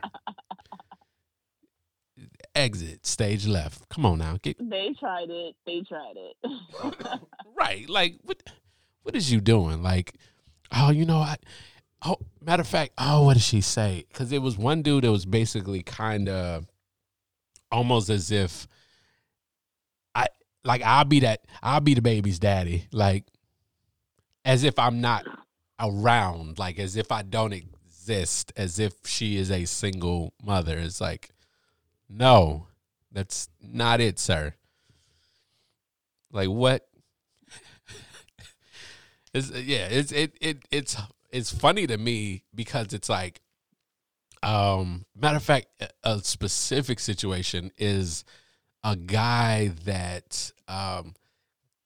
Speaker 1: exit stage left. Come on now, get
Speaker 2: they tried it. They tried it.
Speaker 1: right. Like what what is you doing? Like, oh, you know, I oh matter of fact, oh, what did she say? Because it was one dude that was basically kind of almost as if I like I'll be that I'll be the baby's daddy. Like as if I'm not around, like as if I don't exist, as if she is a single mother. It's like, no, that's not it, sir. Like what? it's yeah, it's it it it's it's funny to me because it's like, um, matter of fact, a- specific situation is a guy that um,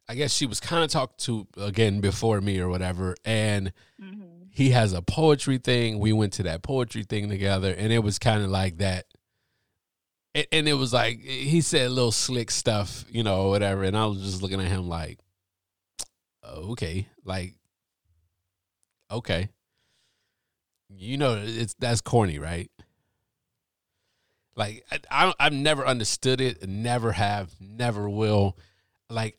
Speaker 1: I guess she was kind of talked to again before me or whatever, and
Speaker 2: hmm
Speaker 1: he has a poetry thing. We went to that poetry thing together, and it was kind of like that. And, it was like he said little slick stuff, you know, whatever. And I was just looking at him like, okay, like, okay, you know, it's that's corny, right? Like I, I I've never understood it, never have, never will. Like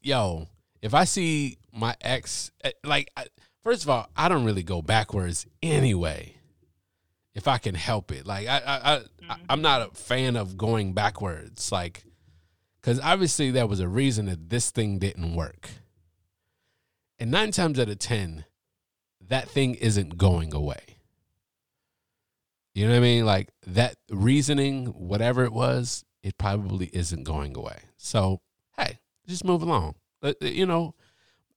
Speaker 1: yo, if I see my ex, eh, like, first of all, I don't really go backwards anyway. If I can help it, like I, I, I mm-hmm. I'm not a fan of going backwards, like, because obviously there was a reason that this thing didn't work, and nine times out of ten, that thing isn't going away. You know what I mean? Like that reasoning, whatever it was, it probably isn't going away. So, hey, just move along. Uh, uh, you know,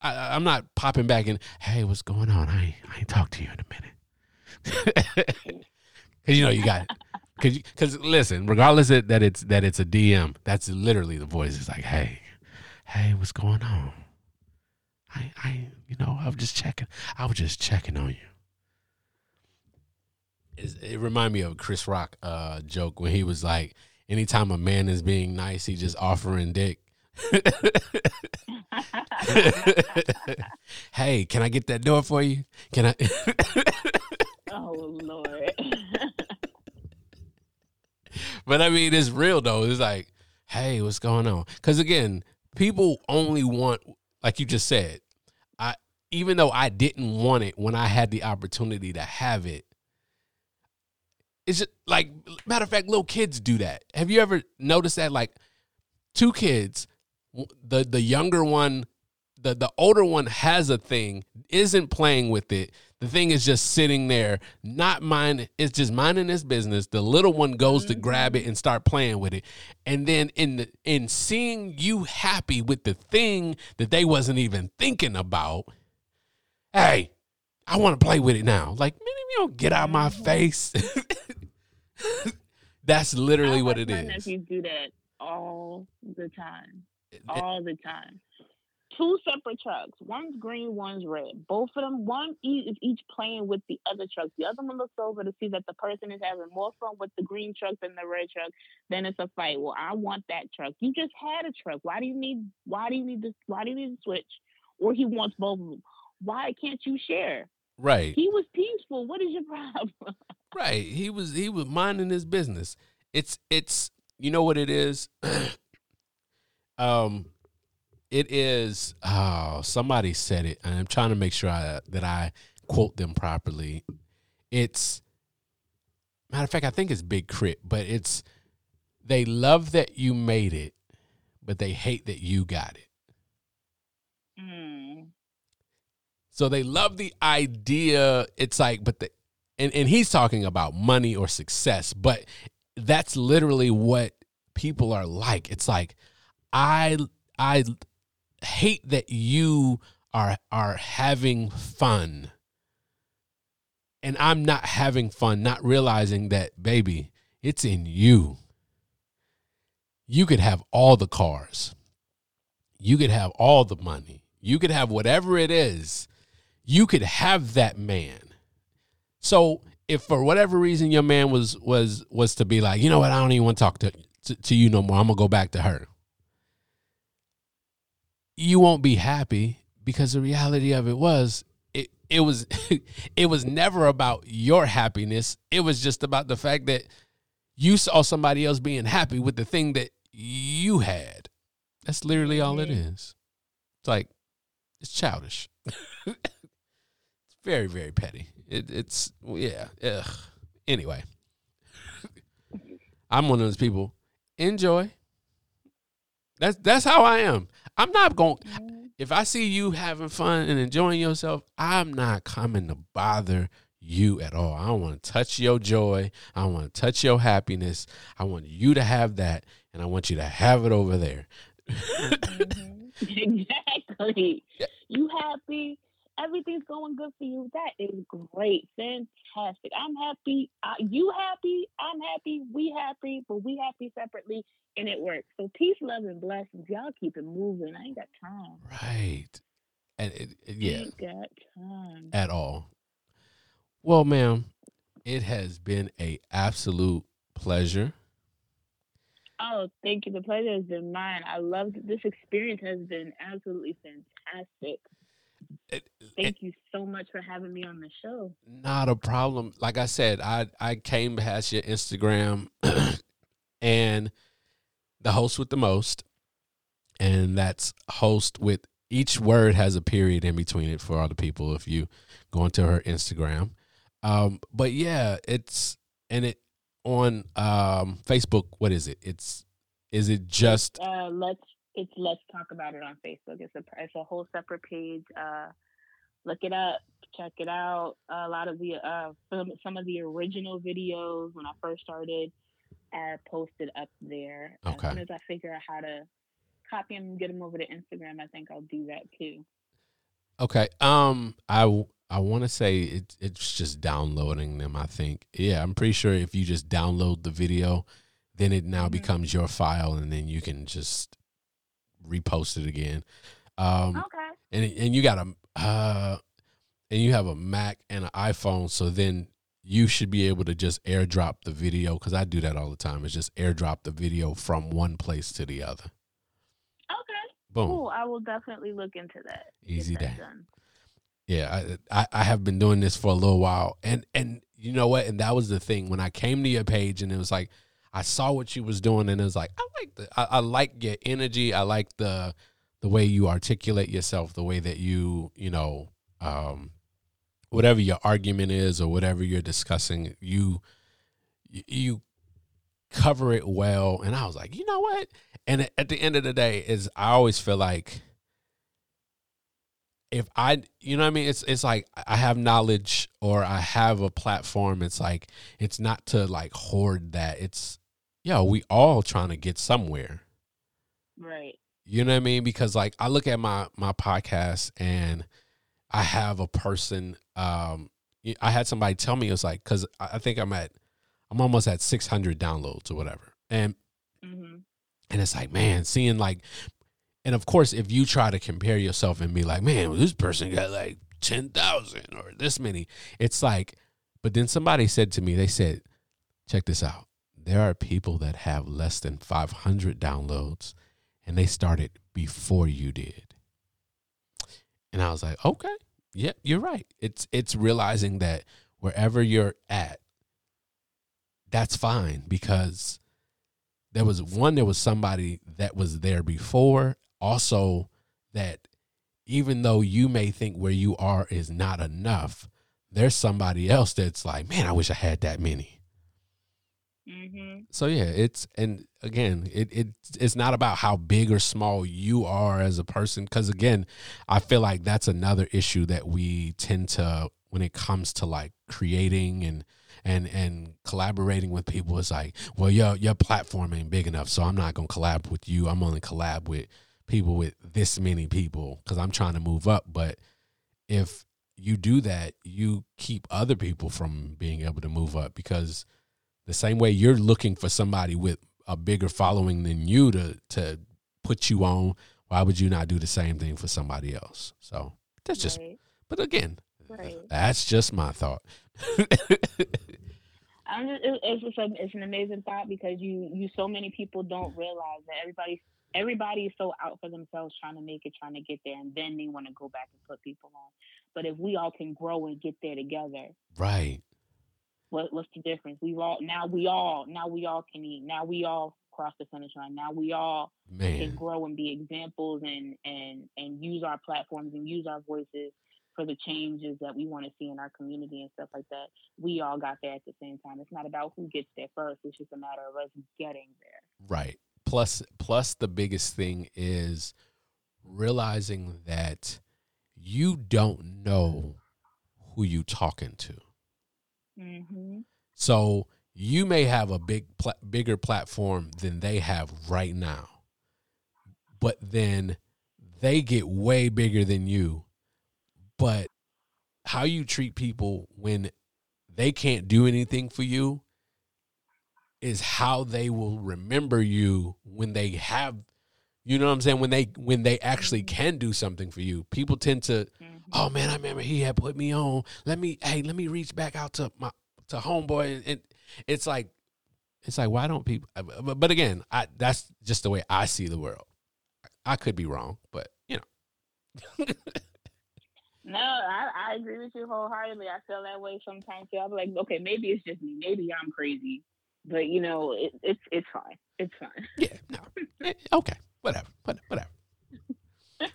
Speaker 1: I, am not popping back and Hey, what's going on? I I ain't to you in a minute. Cause you know you got, cause cause listen, regardless of that it's that it's a DM, that's literally the voice. It's like, hey, hey, what's going on? I I you know I was just checking. I was just checking on you. It, it reminded me of Chris Rock uh, joke when he was like, anytime a man is being nice, he just offering dick. hey, can I get that door for you? Can I?
Speaker 2: oh Lord.
Speaker 1: but I mean, it's real though. It's like, hey, what's going on? Because again, people only want, like you just said, I even though I didn't want it when I had the opportunity to have it, it's just like matter of fact, little kids do that. Have you ever noticed that? Like two kids, the the younger one, the the older one has a thing, isn't playing with it. The thing is just sitting there, not mind. It's just minding his business. The little one goes to grab it and start playing with it, and then in the in seeing you happy with the thing that they wasn't even thinking about. Hey, I want to play with it now. Like, man, you don't get out my mm-hmm. face. That's literally what it is.
Speaker 2: Nephews do that all the time, all the time. Two separate trucks. One's green, one's red. Both of them, one is each playing with the other truck. The other one looks over to see that the person is having more fun with the green truck than the red truck. Then it's a fight. Well, I want that truck. You just had a truck. Why do you need? Why do you need this? Why do you need to switch? Or he wants both of them. Why can't you share?
Speaker 1: Right.
Speaker 2: He was peaceful. What is your problem?
Speaker 1: right. He was he was minding his business. It's it's you know what it is? um it is oh somebody said it and I'm trying to make sure I, that I quote them properly. It's matter of fact, I think it's Big K.R.I.T., but it's they love that you made it, but they hate that you got it. So they love the idea. It's like, but the, and, and he's talking about money or success, but that's literally what people are like. It's like, I, I hate that you are, are having fun and I'm not having fun, not realizing that, baby, it's in you. You could have all the cars, you could have all the money, you could have whatever it is, you could have that man. So if for whatever reason your man was was was to be like, you know what, I don't even want to talk to, to, to you no more. I'm gonna go back to her. You won't be happy because the reality of it was it it was it was never about your happiness. It was just about the fact that you saw somebody else being happy with the thing that you had. That's literally all it mm-hmm. It's like it's childish. It's very very petty. It, it's yeah. Ugh. Anyway, I'm one of those people. Enjoy. That's that's how I am. I'm not going. If I see you having fun and enjoying yourself, I'm not coming to bother you at all. I don't want to touch your joy. I want to touch your happiness. I want you to have that, and I want you to have it over there.
Speaker 2: Exactly. You happy? Everything's going good for you. That is great, fantastic. I'm happy. Uh, you happy? I'm happy. We happy, but we happy separately, and it works. So peace, love, and blessings. Y'all keep it moving. I ain't got time.
Speaker 1: Right, and it, it, yeah,
Speaker 2: ain't got time
Speaker 1: at all. Well, ma'am, it has been a absolute pleasure.
Speaker 2: Oh, thank you. The pleasure has been mine. I loved this experience. Has been absolutely fantastic. Thank you so much for having me on the show.
Speaker 1: Not a problem. Like I said, I I came past your Instagram and the host with the most. and that's host with each word has a period in between it for all the people if you go into her Instagram. Um, but yeah, it's and it on um Facebook. What is it? It's is it just
Speaker 2: uh, let's it's let's talk about it on Facebook. It's a it's a whole separate page. Uh, look it up, check it out. a lot of the uh some some of the original videos when I first started are posted up there.
Speaker 1: Okay.
Speaker 2: As soon as I figure out how to copy them get them over to Instagram, I think I'll do that too.
Speaker 1: Okay. Um, I I want to say it, it's just downloading them. I think. Yeah, I'm pretty sure if you just download the video, then it now mm-hmm. becomes your file, and then you can just repost it again. Um,
Speaker 2: okay.
Speaker 1: And and you got a uh, and you have a Mac and an iPhone, so then you should be able to just airdrop the video because I do that all the time. It's just airdrop the video from one place to the other. Okay. Boom.
Speaker 2: Cool. I will definitely look into that.
Speaker 1: Easy day. Yeah, I, I, I have been doing this for a little while, and and you know what? And that was the thing when I came to your page, and it was like I saw what you was doing, and it was like I like the I, I like your energy. I like the the way you articulate yourself, the way that you you know um, whatever your argument is or whatever you're discussing, you you cover it well. And I was like, you know what? And at the end of the day, is I always feel like if I, you know what I mean? It's it's like I have knowledge or I have a platform. It's like it's not to like hoard that. It's yo, we all trying to get somewhere.
Speaker 2: Right.
Speaker 1: You know what I mean? Because like I look at my my podcast and I have a person um I had somebody tell me it was like cuz I think I'm at I'm almost at 600 downloads or whatever. And mm-hmm. and it's like, man, seeing like and of course, if you try to compare yourself and be like, man, well, this person got like 10,000 or this many, it's like, but then somebody said to me, they said, check this out. There are people that have less than 500 downloads and they started before you did. And I was like, okay, yeah, you're right. It's it's realizing that wherever you're at, that's fine because there was one there was somebody that was there before also that even though you may think where you are is not enough there's somebody else that's like man i wish i had that many mm-hmm. so yeah it's and again it, it it's not about how big or small you are as a person because again i feel like that's another issue that we tend to when it comes to like creating and and and collaborating with people is like, well, your your platform ain't big enough, so I'm not gonna collab with you. I'm only collab with people with this many people because I'm trying to move up. But if you do that, you keep other people from being able to move up because the same way you're looking for somebody with a bigger following than you to to put you on, why would you not do the same thing for somebody else? So that's just right. but again, right. that's just my thought.
Speaker 2: I'm just, it's just a, it's an amazing thought because you you so many people don't realize that everybody everybody is so out for themselves trying to make it trying to get there and then they want to go back and put people on but if we all can grow and get there together
Speaker 1: right
Speaker 2: what what's the difference We've all now we all now we all can eat now we all cross the finish line now we all
Speaker 1: Man.
Speaker 2: can grow and be examples and and and use our platforms and use our voices for the changes that we want to see in our community and stuff like that. We all got there at the same time. It's not about who gets there first. It's just a matter of us getting there.
Speaker 1: Right. Plus, plus the biggest thing is realizing that you don't know who you talking to. Mm-hmm. So you may have a big, pl- bigger platform than they have right now, but then they get way bigger than you but how you treat people when they can't do anything for you is how they will remember you when they have you know what I'm saying when they when they actually mm-hmm. can do something for you. People tend to mm-hmm. Oh man, I remember he had put me on. Let me hey, let me reach back out to my to homeboy and it's like it's like why don't people but, but again, I that's just the way I see the world. I could be wrong, but you know.
Speaker 2: No, I, I agree with you wholeheartedly. I feel that way sometimes too. I'm like, okay, maybe it's just me. Maybe I'm crazy, but you know, it, it's it's fine. It's fine.
Speaker 1: Yeah. No. Eh, okay. Whatever. Whatever.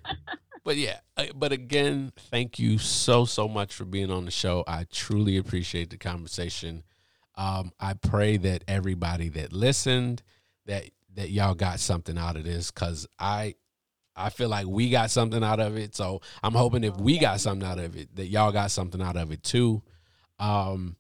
Speaker 1: but yeah, but again, thank you so so much for being on the show. I truly appreciate the conversation. Um, I pray that everybody that listened that that y'all got something out of this because I I feel like we got something out of it. So I'm hoping if we got something out of it, that y'all got something out of it too. Um,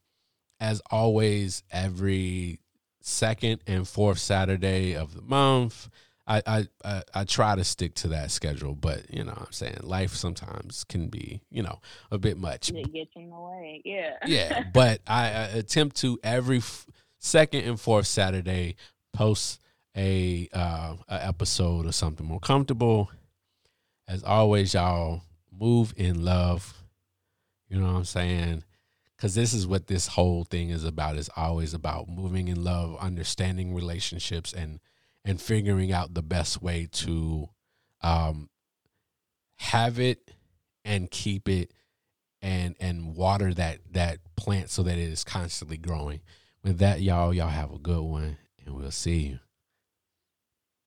Speaker 1: as always, every second and fourth Saturday of the month. I, I, I, I try to stick to that schedule, but you know what I'm saying life sometimes can be, you know, a bit much.
Speaker 2: It gets in the way. Yeah.
Speaker 1: yeah. But I, I attempt to every f- second and fourth Saturday post a, uh, a episode or something more comfortable. As always, y'all move in love. You know what I'm saying? because this is what this whole thing is about is always about moving in love understanding relationships and and figuring out the best way to um have it and keep it and and water that that plant so that it is constantly growing. With that y'all y'all have a good one and we'll see you